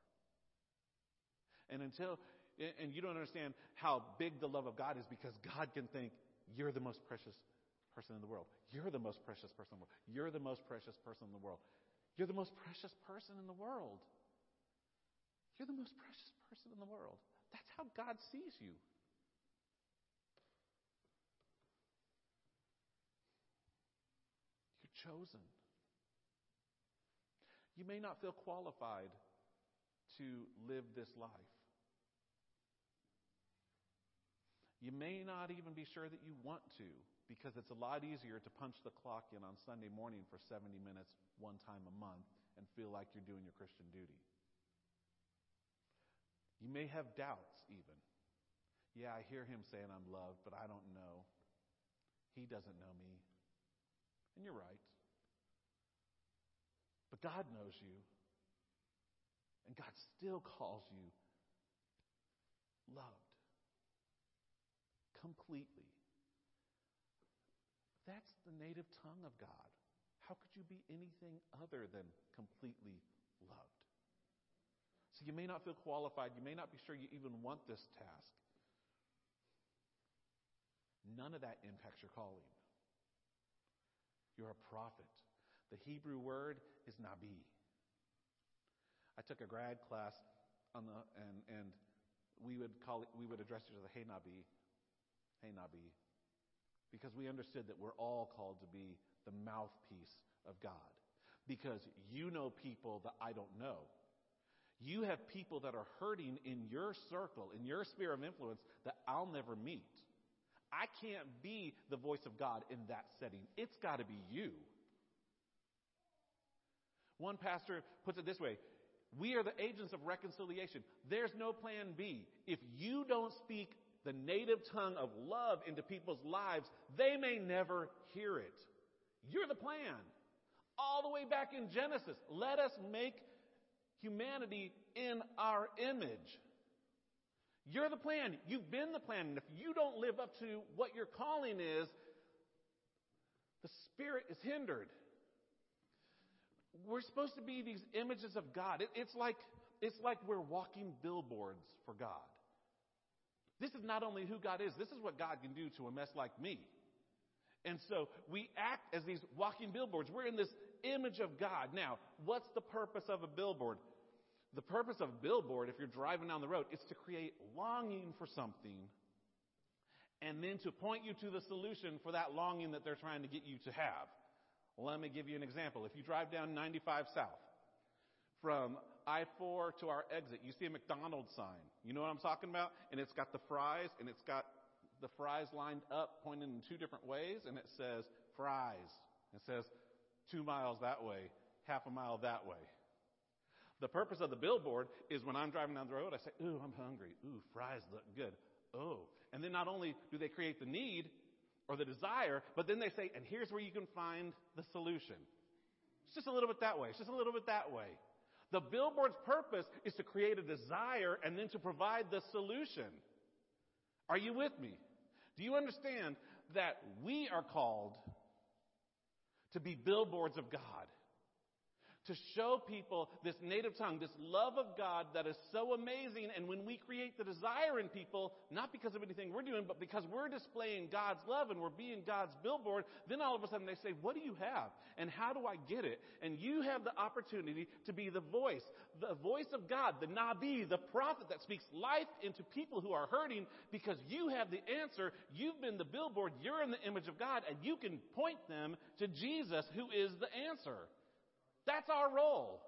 And until, and you don't understand how big the love of God is because God can think you're the most precious person in the world. You're the most precious person in the world. You're the most precious person in the world. You're the most precious person in the world. You're the most precious person in the world. That's how God sees you. You're chosen. You may not feel qualified to live this life. You may not even be sure that you want to because it's a lot easier to punch the clock in on Sunday morning for 70 minutes one time a month and feel like you're doing your Christian duty. You may have doubts even. Yeah, I hear him saying I'm loved, but I don't know. He doesn't know me. And you're right. But God knows you. And God still calls you loved completely. The native tongue of God. How could you be anything other than completely loved? So you may not feel qualified. You may not be sure you even want this task. None of that impacts your calling. You're a prophet. The Hebrew word is nabi. I took a grad class on the and and we would call it we would address each other, hey nabi, hey nabi, because we understood that we're all called to be the mouthpiece of God. Because you know people that I don't know. You have people that are hurting in your circle, in your sphere of influence that I'll never meet. I can't be the voice of God in that setting. It's got to be you. One pastor puts it this way We are the agents of reconciliation. There's no plan B. If you don't speak the native tongue of love into people's lives, they may never hear it. You're the plan. All the way back in Genesis, let us make humanity in our image. You're the plan. You've been the plan. And if you don't live up to what your calling is, the Spirit is hindered we're supposed to be these images of God. It, it's like it's like we're walking billboards for God. This is not only who God is, this is what God can do to a mess like me. And so we act as these walking billboards. We're in this image of God. Now, what's the purpose of a billboard? The purpose of a billboard, if you're driving down the road, is to create longing for something and then to point you to the solution for that longing that they're trying to get you to have. Let me give you an example. If you drive down 95 South from I 4 to our exit, you see a McDonald's sign. You know what I'm talking about? And it's got the fries, and it's got the fries lined up, pointing in two different ways, and it says fries. It says two miles that way, half a mile that way. The purpose of the billboard is when I'm driving down the road, I say, Ooh, I'm hungry. Ooh, fries look good. Oh. And then not only do they create the need or the desire, but then they say, And here's where you can find the solution. It's just a little bit that way. It's just a little bit that way. The billboard's purpose is to create a desire and then to provide the solution. Are you with me? Do you understand that we are called to be billboards of God? To show people this native tongue, this love of God that is so amazing. And when we create the desire in people, not because of anything we're doing, but because we're displaying God's love and we're being God's billboard, then all of a sudden they say, What do you have? And how do I get it? And you have the opportunity to be the voice, the voice of God, the Nabi, the prophet that speaks life into people who are hurting because you have the answer. You've been the billboard. You're in the image of God and you can point them to Jesus who is the answer. That's our role.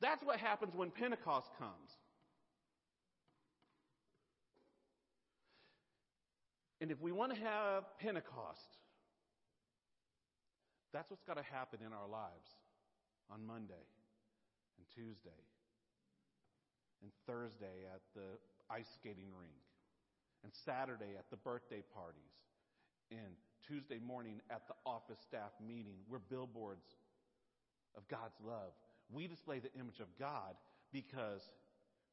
That's what happens when Pentecost comes. And if we want to have Pentecost, that's what's got to happen in our lives on Monday and Tuesday and Thursday at the ice skating rink and Saturday at the birthday parties and Tuesday morning at the office staff meeting. We're billboards of God's love. We display the image of God because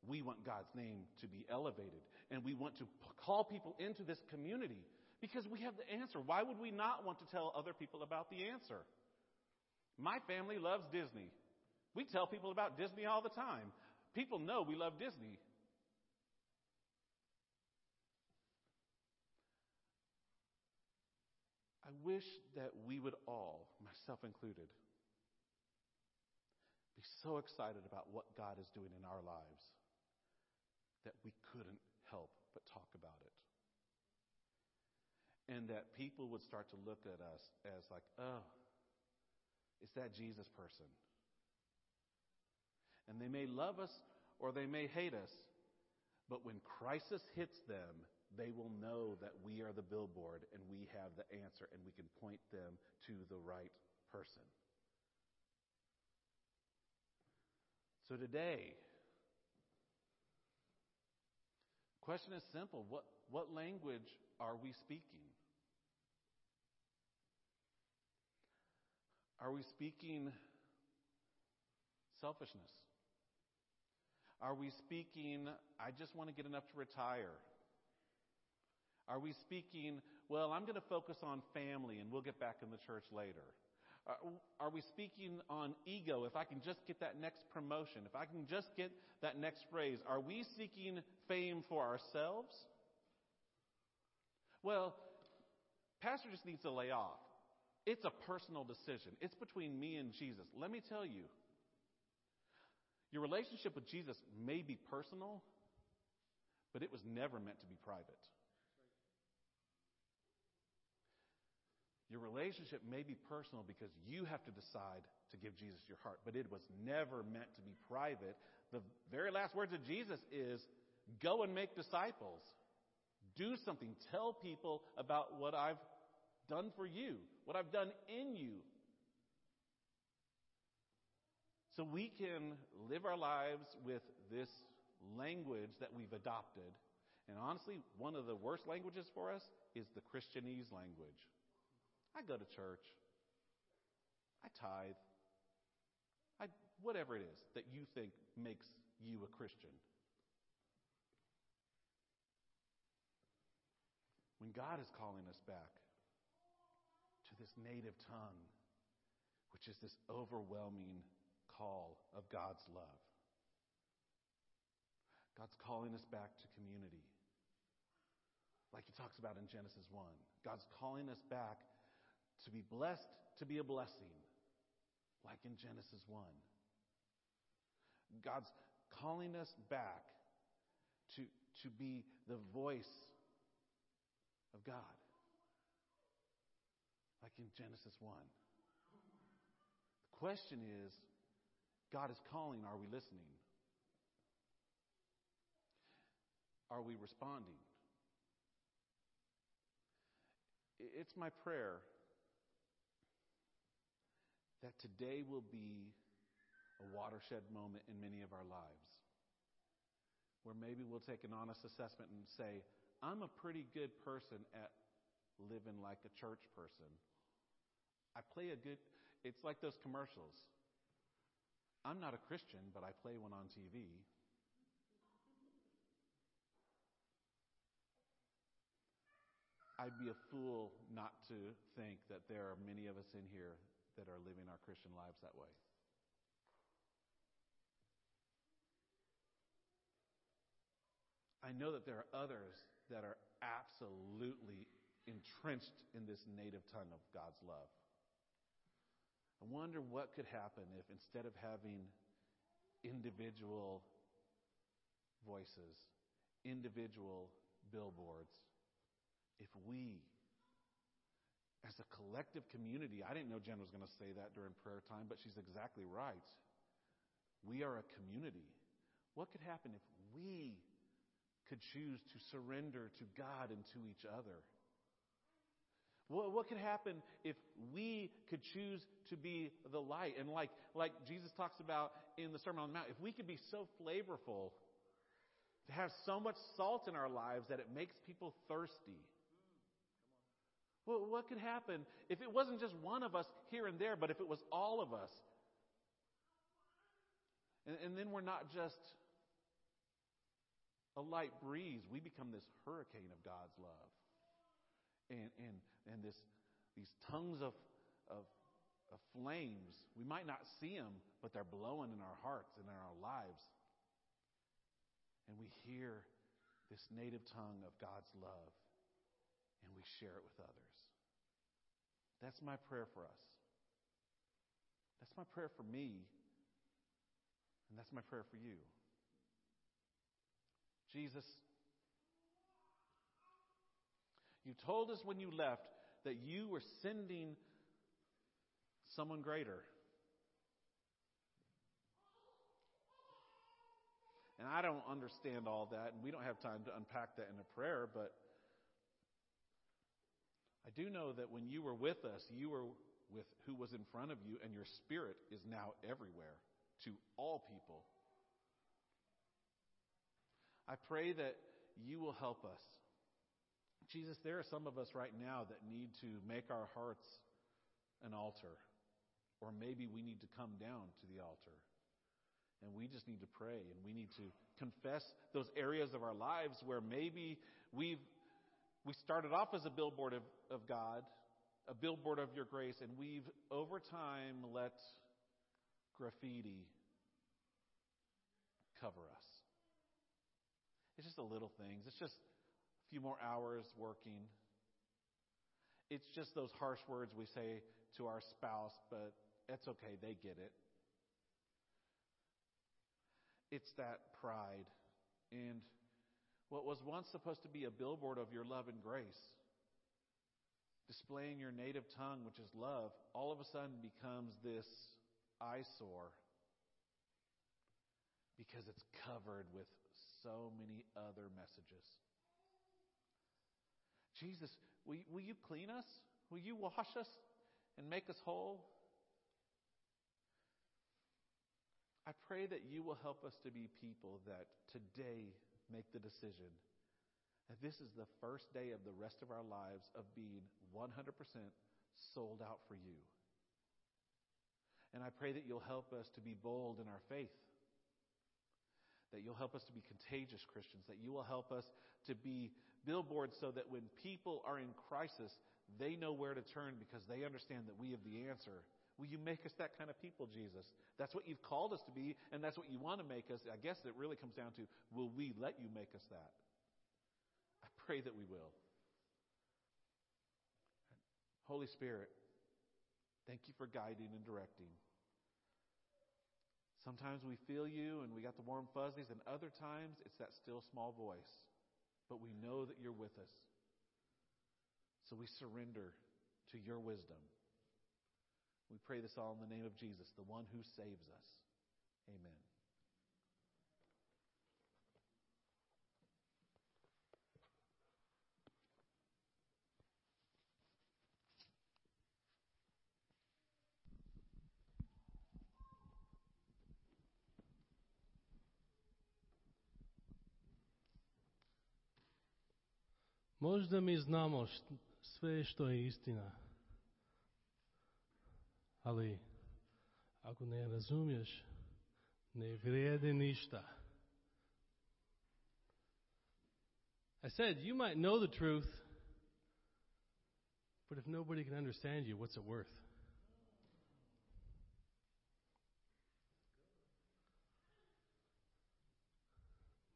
we want God's name to be elevated. And we want to call people into this community because we have the answer. Why would we not want to tell other people about the answer? My family loves Disney. We tell people about Disney all the time. People know we love Disney. I wish that we would all, myself included, be so excited about what God is doing in our lives that we couldn't help but talk about it. And that people would start to look at us as like, oh, it's that Jesus person. And they may love us or they may hate us, but when crisis hits them, they will know that we are the billboard and we have the answer and we can point them to the right person. So today, question is simple. What, what language are we speaking? Are we speaking selfishness? Are we speaking, I just want to get enough to retire? Are we speaking, well, I'm going to focus on family and we'll get back in the church later? Uh, are we speaking on ego? If I can just get that next promotion, if I can just get that next raise, are we seeking fame for ourselves? Well, Pastor just needs to lay off. It's a personal decision. It's between me and Jesus. Let me tell you, your relationship with Jesus may be personal, but it was never meant to be private. Your relationship may be personal because you have to decide to give Jesus your heart, but it was never meant to be private. The very last words of Jesus is go and make disciples. Do something. Tell people about what I've done for you, what I've done in you. So we can live our lives with this language that we've adopted. And honestly, one of the worst languages for us is the Christianese language. I go to church. I tithe. I, whatever it is that you think makes you a Christian. When God is calling us back to this native tongue, which is this overwhelming call of God's love, God's calling us back to community, like he talks about in Genesis 1. God's calling us back to be blessed, to be a blessing, like in Genesis 1. God's calling us back to, to be the voice of God, like in Genesis 1. The question is God is calling, are we listening? Are we responding? It's my prayer that today will be a watershed moment in many of our lives where maybe we'll take an honest assessment and say, I'm a pretty good person at living like a church person. I play a good, it's like those commercials. I'm not a Christian, but I play one on TV. I'd be a fool not to think that there are many of us in here that are living our Christian lives that way. I know that there are others that are absolutely entrenched in this native tongue of God's love. I wonder what could happen if instead of having individual voices, individual billboards, if we, as a collective community, I didn't know Jen was going to say that during prayer time, but she's exactly right. We are a community. What could happen if we could choose to surrender to God and to each other? What, could happen if we could choose to be the light? And like, like Jesus talks about in the Sermon on the Mount, if we could be so flavorful, to have so much salt in our lives that it makes people thirsty. Well, what could happen if it wasn't just one of us here and there, but if it was all of us? And, and then we're not just a light breeze, we become this hurricane of God's love. And, and, and this, these tongues of, of, of flames, we might not see them, but they're blowing in our hearts and in our lives. And we hear this native tongue of God's love, and we share it with others. That's my prayer for us. That's my prayer for me, and that's my prayer for you. Jesus, you told us when you left that you were sending someone greater. And I don't understand all that, and we don't have time to unpack that in a prayer, but I do know that when you were with us, you were with who was in front of you, and your spirit is now everywhere to all people. I pray that you will help us. Jesus, there are some of us right now that need to make our hearts an altar. Or maybe we need to come down to the altar. And we just need to pray and we need to confess those areas of our lives where maybe we've we started off as a billboard of, of God, a billboard of your grace, and we've over time let graffiti cover us. It's just the little things. It's just a few more hours working. It's just those harsh words we say to our spouse, but it's okay, they get it. It's that pride. And what was once supposed to be a billboard of your love and grace, displaying your native tongue, which is love, all of a sudden becomes this eyesore because it's covered with so many other messages. Jesus, will you, will you clean us? Will you wash us and make us whole? I pray that you will help us to be people that today make the decision that this is the first day of the rest of our lives of being 100% sold out for you. And I pray that you'll help us to be bold in our faith that you'll help us to be contagious Christians, that you will help us to be billboards so that when people are in crisis, they know where to turn because they understand that we have the answer. Will you make us that kind of people, Jesus? That's what you've called us to be, and that's what you want to make us. I guess it really comes down to will we let you make us that? I pray that we will. Holy Spirit, thank you for guiding and directing. Sometimes we feel you and we got the warm fuzzies, and other times it's that still small voice. But we know that you're with us. So we surrender to your wisdom. We pray this all in the name of Jesus, the one who saves us. Amen. Možda mi znamo sve što je istina, ali ako ne razumiješ, ne vrijedi ništa. I said, you might know the truth, but if nobody can understand you, what's it worth?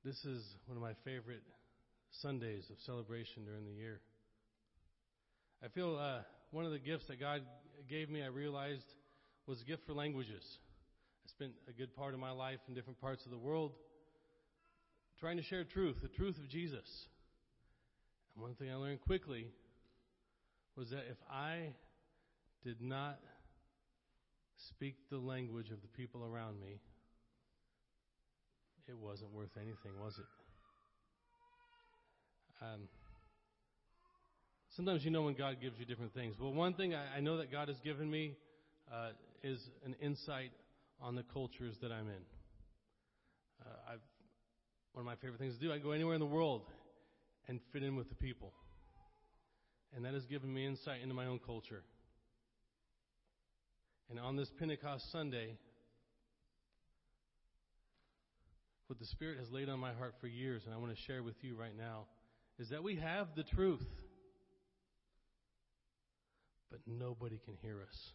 This is one of my favorite Sundays of celebration during the year. I feel uh, one of the gifts that God gave me, I realized, was a gift for languages. I spent a good part of my life in different parts of the world trying to share truth, the truth of Jesus. And one thing I learned quickly was that if I did not speak the language of the people around me, it wasn't worth anything, was it? Um, sometimes you know when God gives you different things. Well, one thing I, I know that God has given me uh, is an insight on the cultures that I'm in. Uh, I've, one of my favorite things to do, I go anywhere in the world and fit in with the people. And that has given me insight into my own culture. And on this Pentecost Sunday, what the Spirit has laid on my heart for years, and I want to share with you right now, is that we have the truth, but nobody can hear us.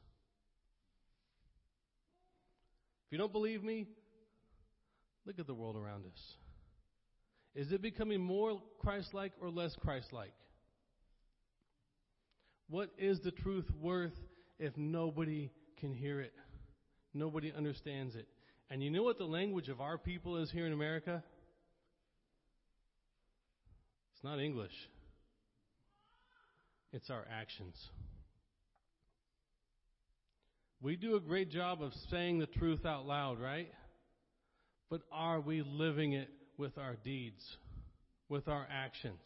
If you don't believe me, look at the world around us. Is it becoming more Christ like or less Christ like? What is the truth worth if nobody can hear it? Nobody understands it. And you know what the language of our people is here in America? It's not English, it's our actions. We do a great job of saying the truth out loud, right? But are we living it with our deeds, with our actions?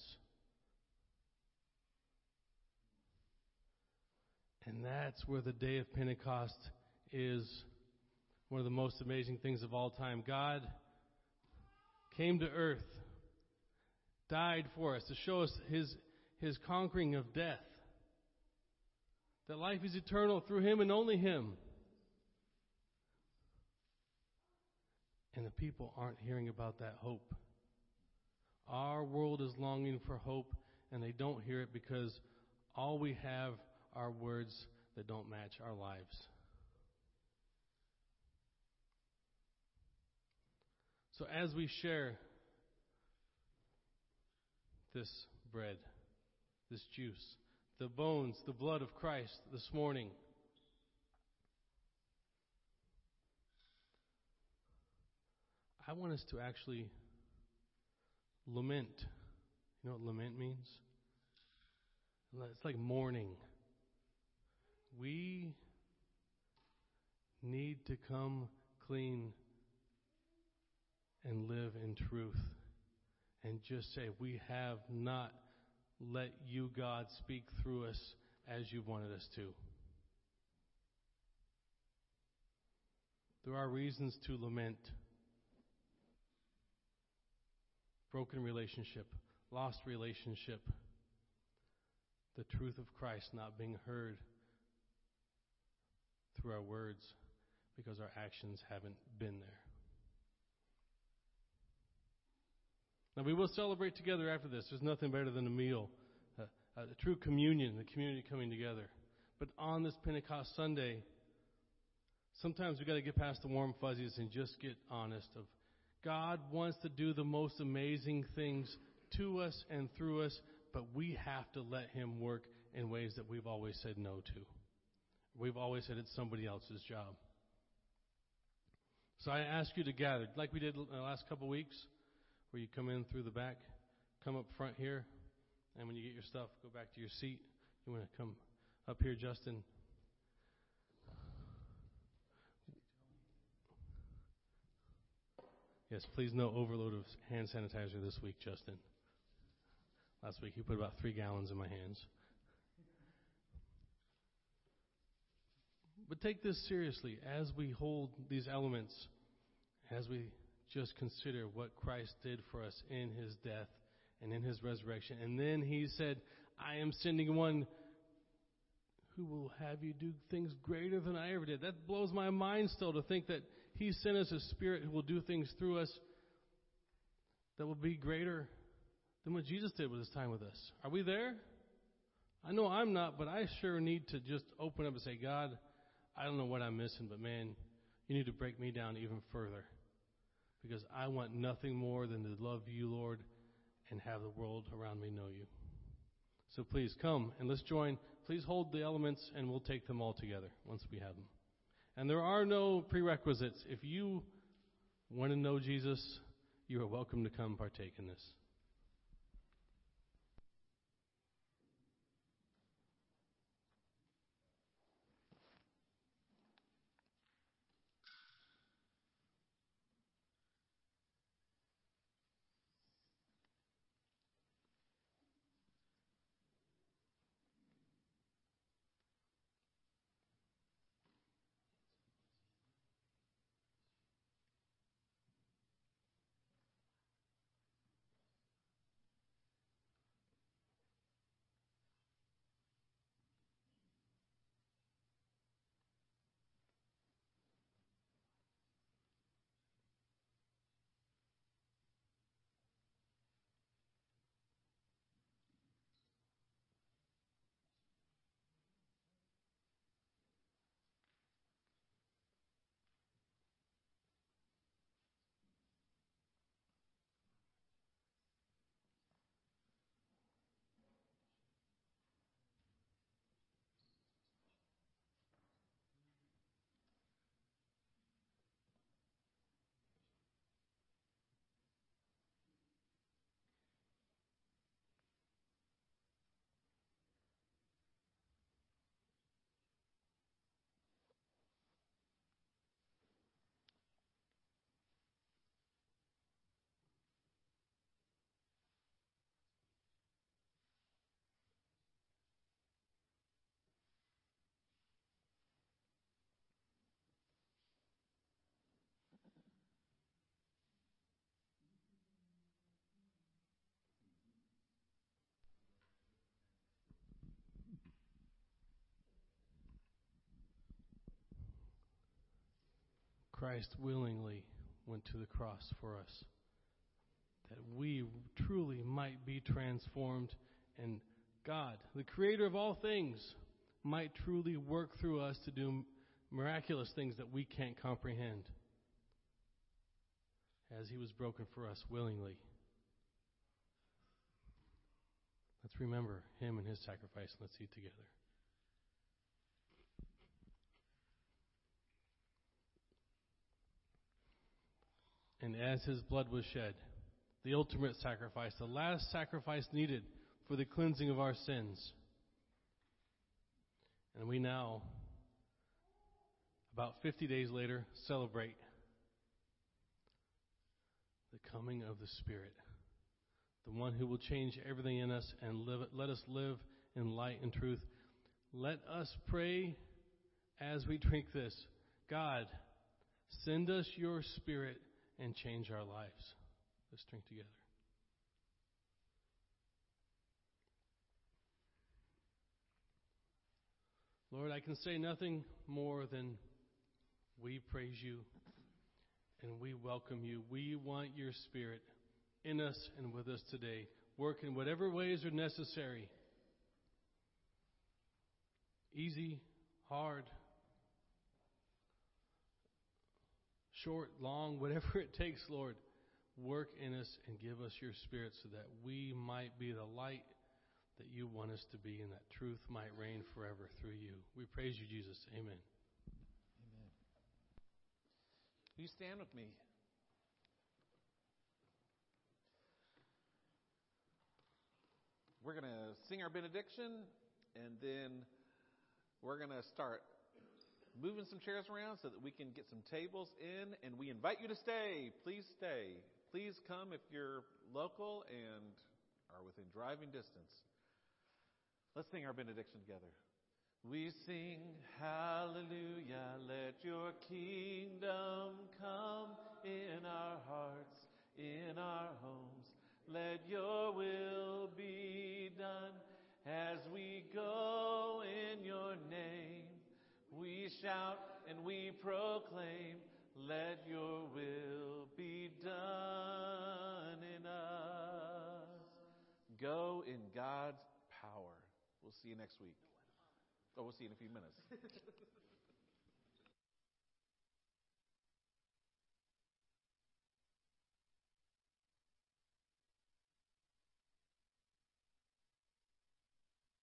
And that's where the day of Pentecost is one of the most amazing things of all time. God came to earth, died for us to show us his, his conquering of death. That life is eternal through him and only him. And the people aren't hearing about that hope. Our world is longing for hope, and they don't hear it because all we have are words that don't match our lives. So as we share this bread, this juice, the bones, the blood of Christ this morning, I want us to actually lament. You know what lament means? It's like mourning. We need to come clean and live in truth and just say, We have not let you, God, speak through us as you've wanted us to. There are reasons to lament broken relationship, lost relationship, the truth of Christ not being heard through our words because our actions haven't been there. Now, we will celebrate together after this. There's nothing better than a meal, uh, a true communion, the community coming together. But on this Pentecost Sunday, sometimes we've got to get past the warm fuzzies and just get honest of God wants to do the most amazing things to us and through us, but we have to let Him work in ways that we've always said no to. We've always said it's somebody else's job. So I ask you to gather, like we did the last couple of weeks, where you come in through the back, come up front here, and when you get your stuff, go back to your seat. You want to come up here, Justin. Yes, please no overload of hand sanitizer this week, Justin. Last week he put about three gallons in my hands. But take this seriously as we hold these elements, as we just consider what Christ did for us in his death and in his resurrection. And then he said, I am sending one who will have you do things greater than I ever did. That blows my mind still to think that he sent us a spirit who will do things through us that will be greater than what Jesus did with his time with us. Are we there? I know I'm not, but I sure need to just open up and say, God, I don't know what I'm missing, but man, you need to break me down even further. Because I want nothing more than to love you, Lord, and have the world around me know you. So please come and let's join. Please hold the elements and we'll take them all together once we have them. And there are no prerequisites. If you want to know Jesus, you are welcome to come partake in this. Christ willingly went to the cross for us, that we truly might be transformed, and God, the creator of all things, might truly work through us to do miraculous things that we can't comprehend, as he was broken for us willingly. Let's remember him and his sacrifice, and let's eat together. And as his blood was shed, the ultimate sacrifice, the last sacrifice needed for the cleansing of our sins. And we now, about 50 days later, celebrate the coming of the Spirit, the one who will change everything in us and live, let us live in light and truth. Let us pray as we drink this. God, send us your Spirit and change our lives. Let's drink together. Lord, I can say nothing more than we praise you and we welcome you. We want your spirit in us and with us today. Work in whatever ways are necessary. Easy, hard, short, long, whatever it takes, Lord, work in us and give us your spirit so that we might be the light that you want us to be and that truth might reign forever through you. We praise you, Jesus. Amen. Amen. You stand with me? We're going to sing our benediction and then we're going to start moving some chairs around so that we can get some tables in, and we invite you to stay. Please stay. Please come if you're local and are within driving distance. Let's sing our benediction together. We sing hallelujah, let your kingdom come in our hearts, in our homes. Let your will be done as we go in your name. We shout and we proclaim, let your will be done in us. Go in God's power. We'll see you next week. Oh, we'll see you in a few minutes.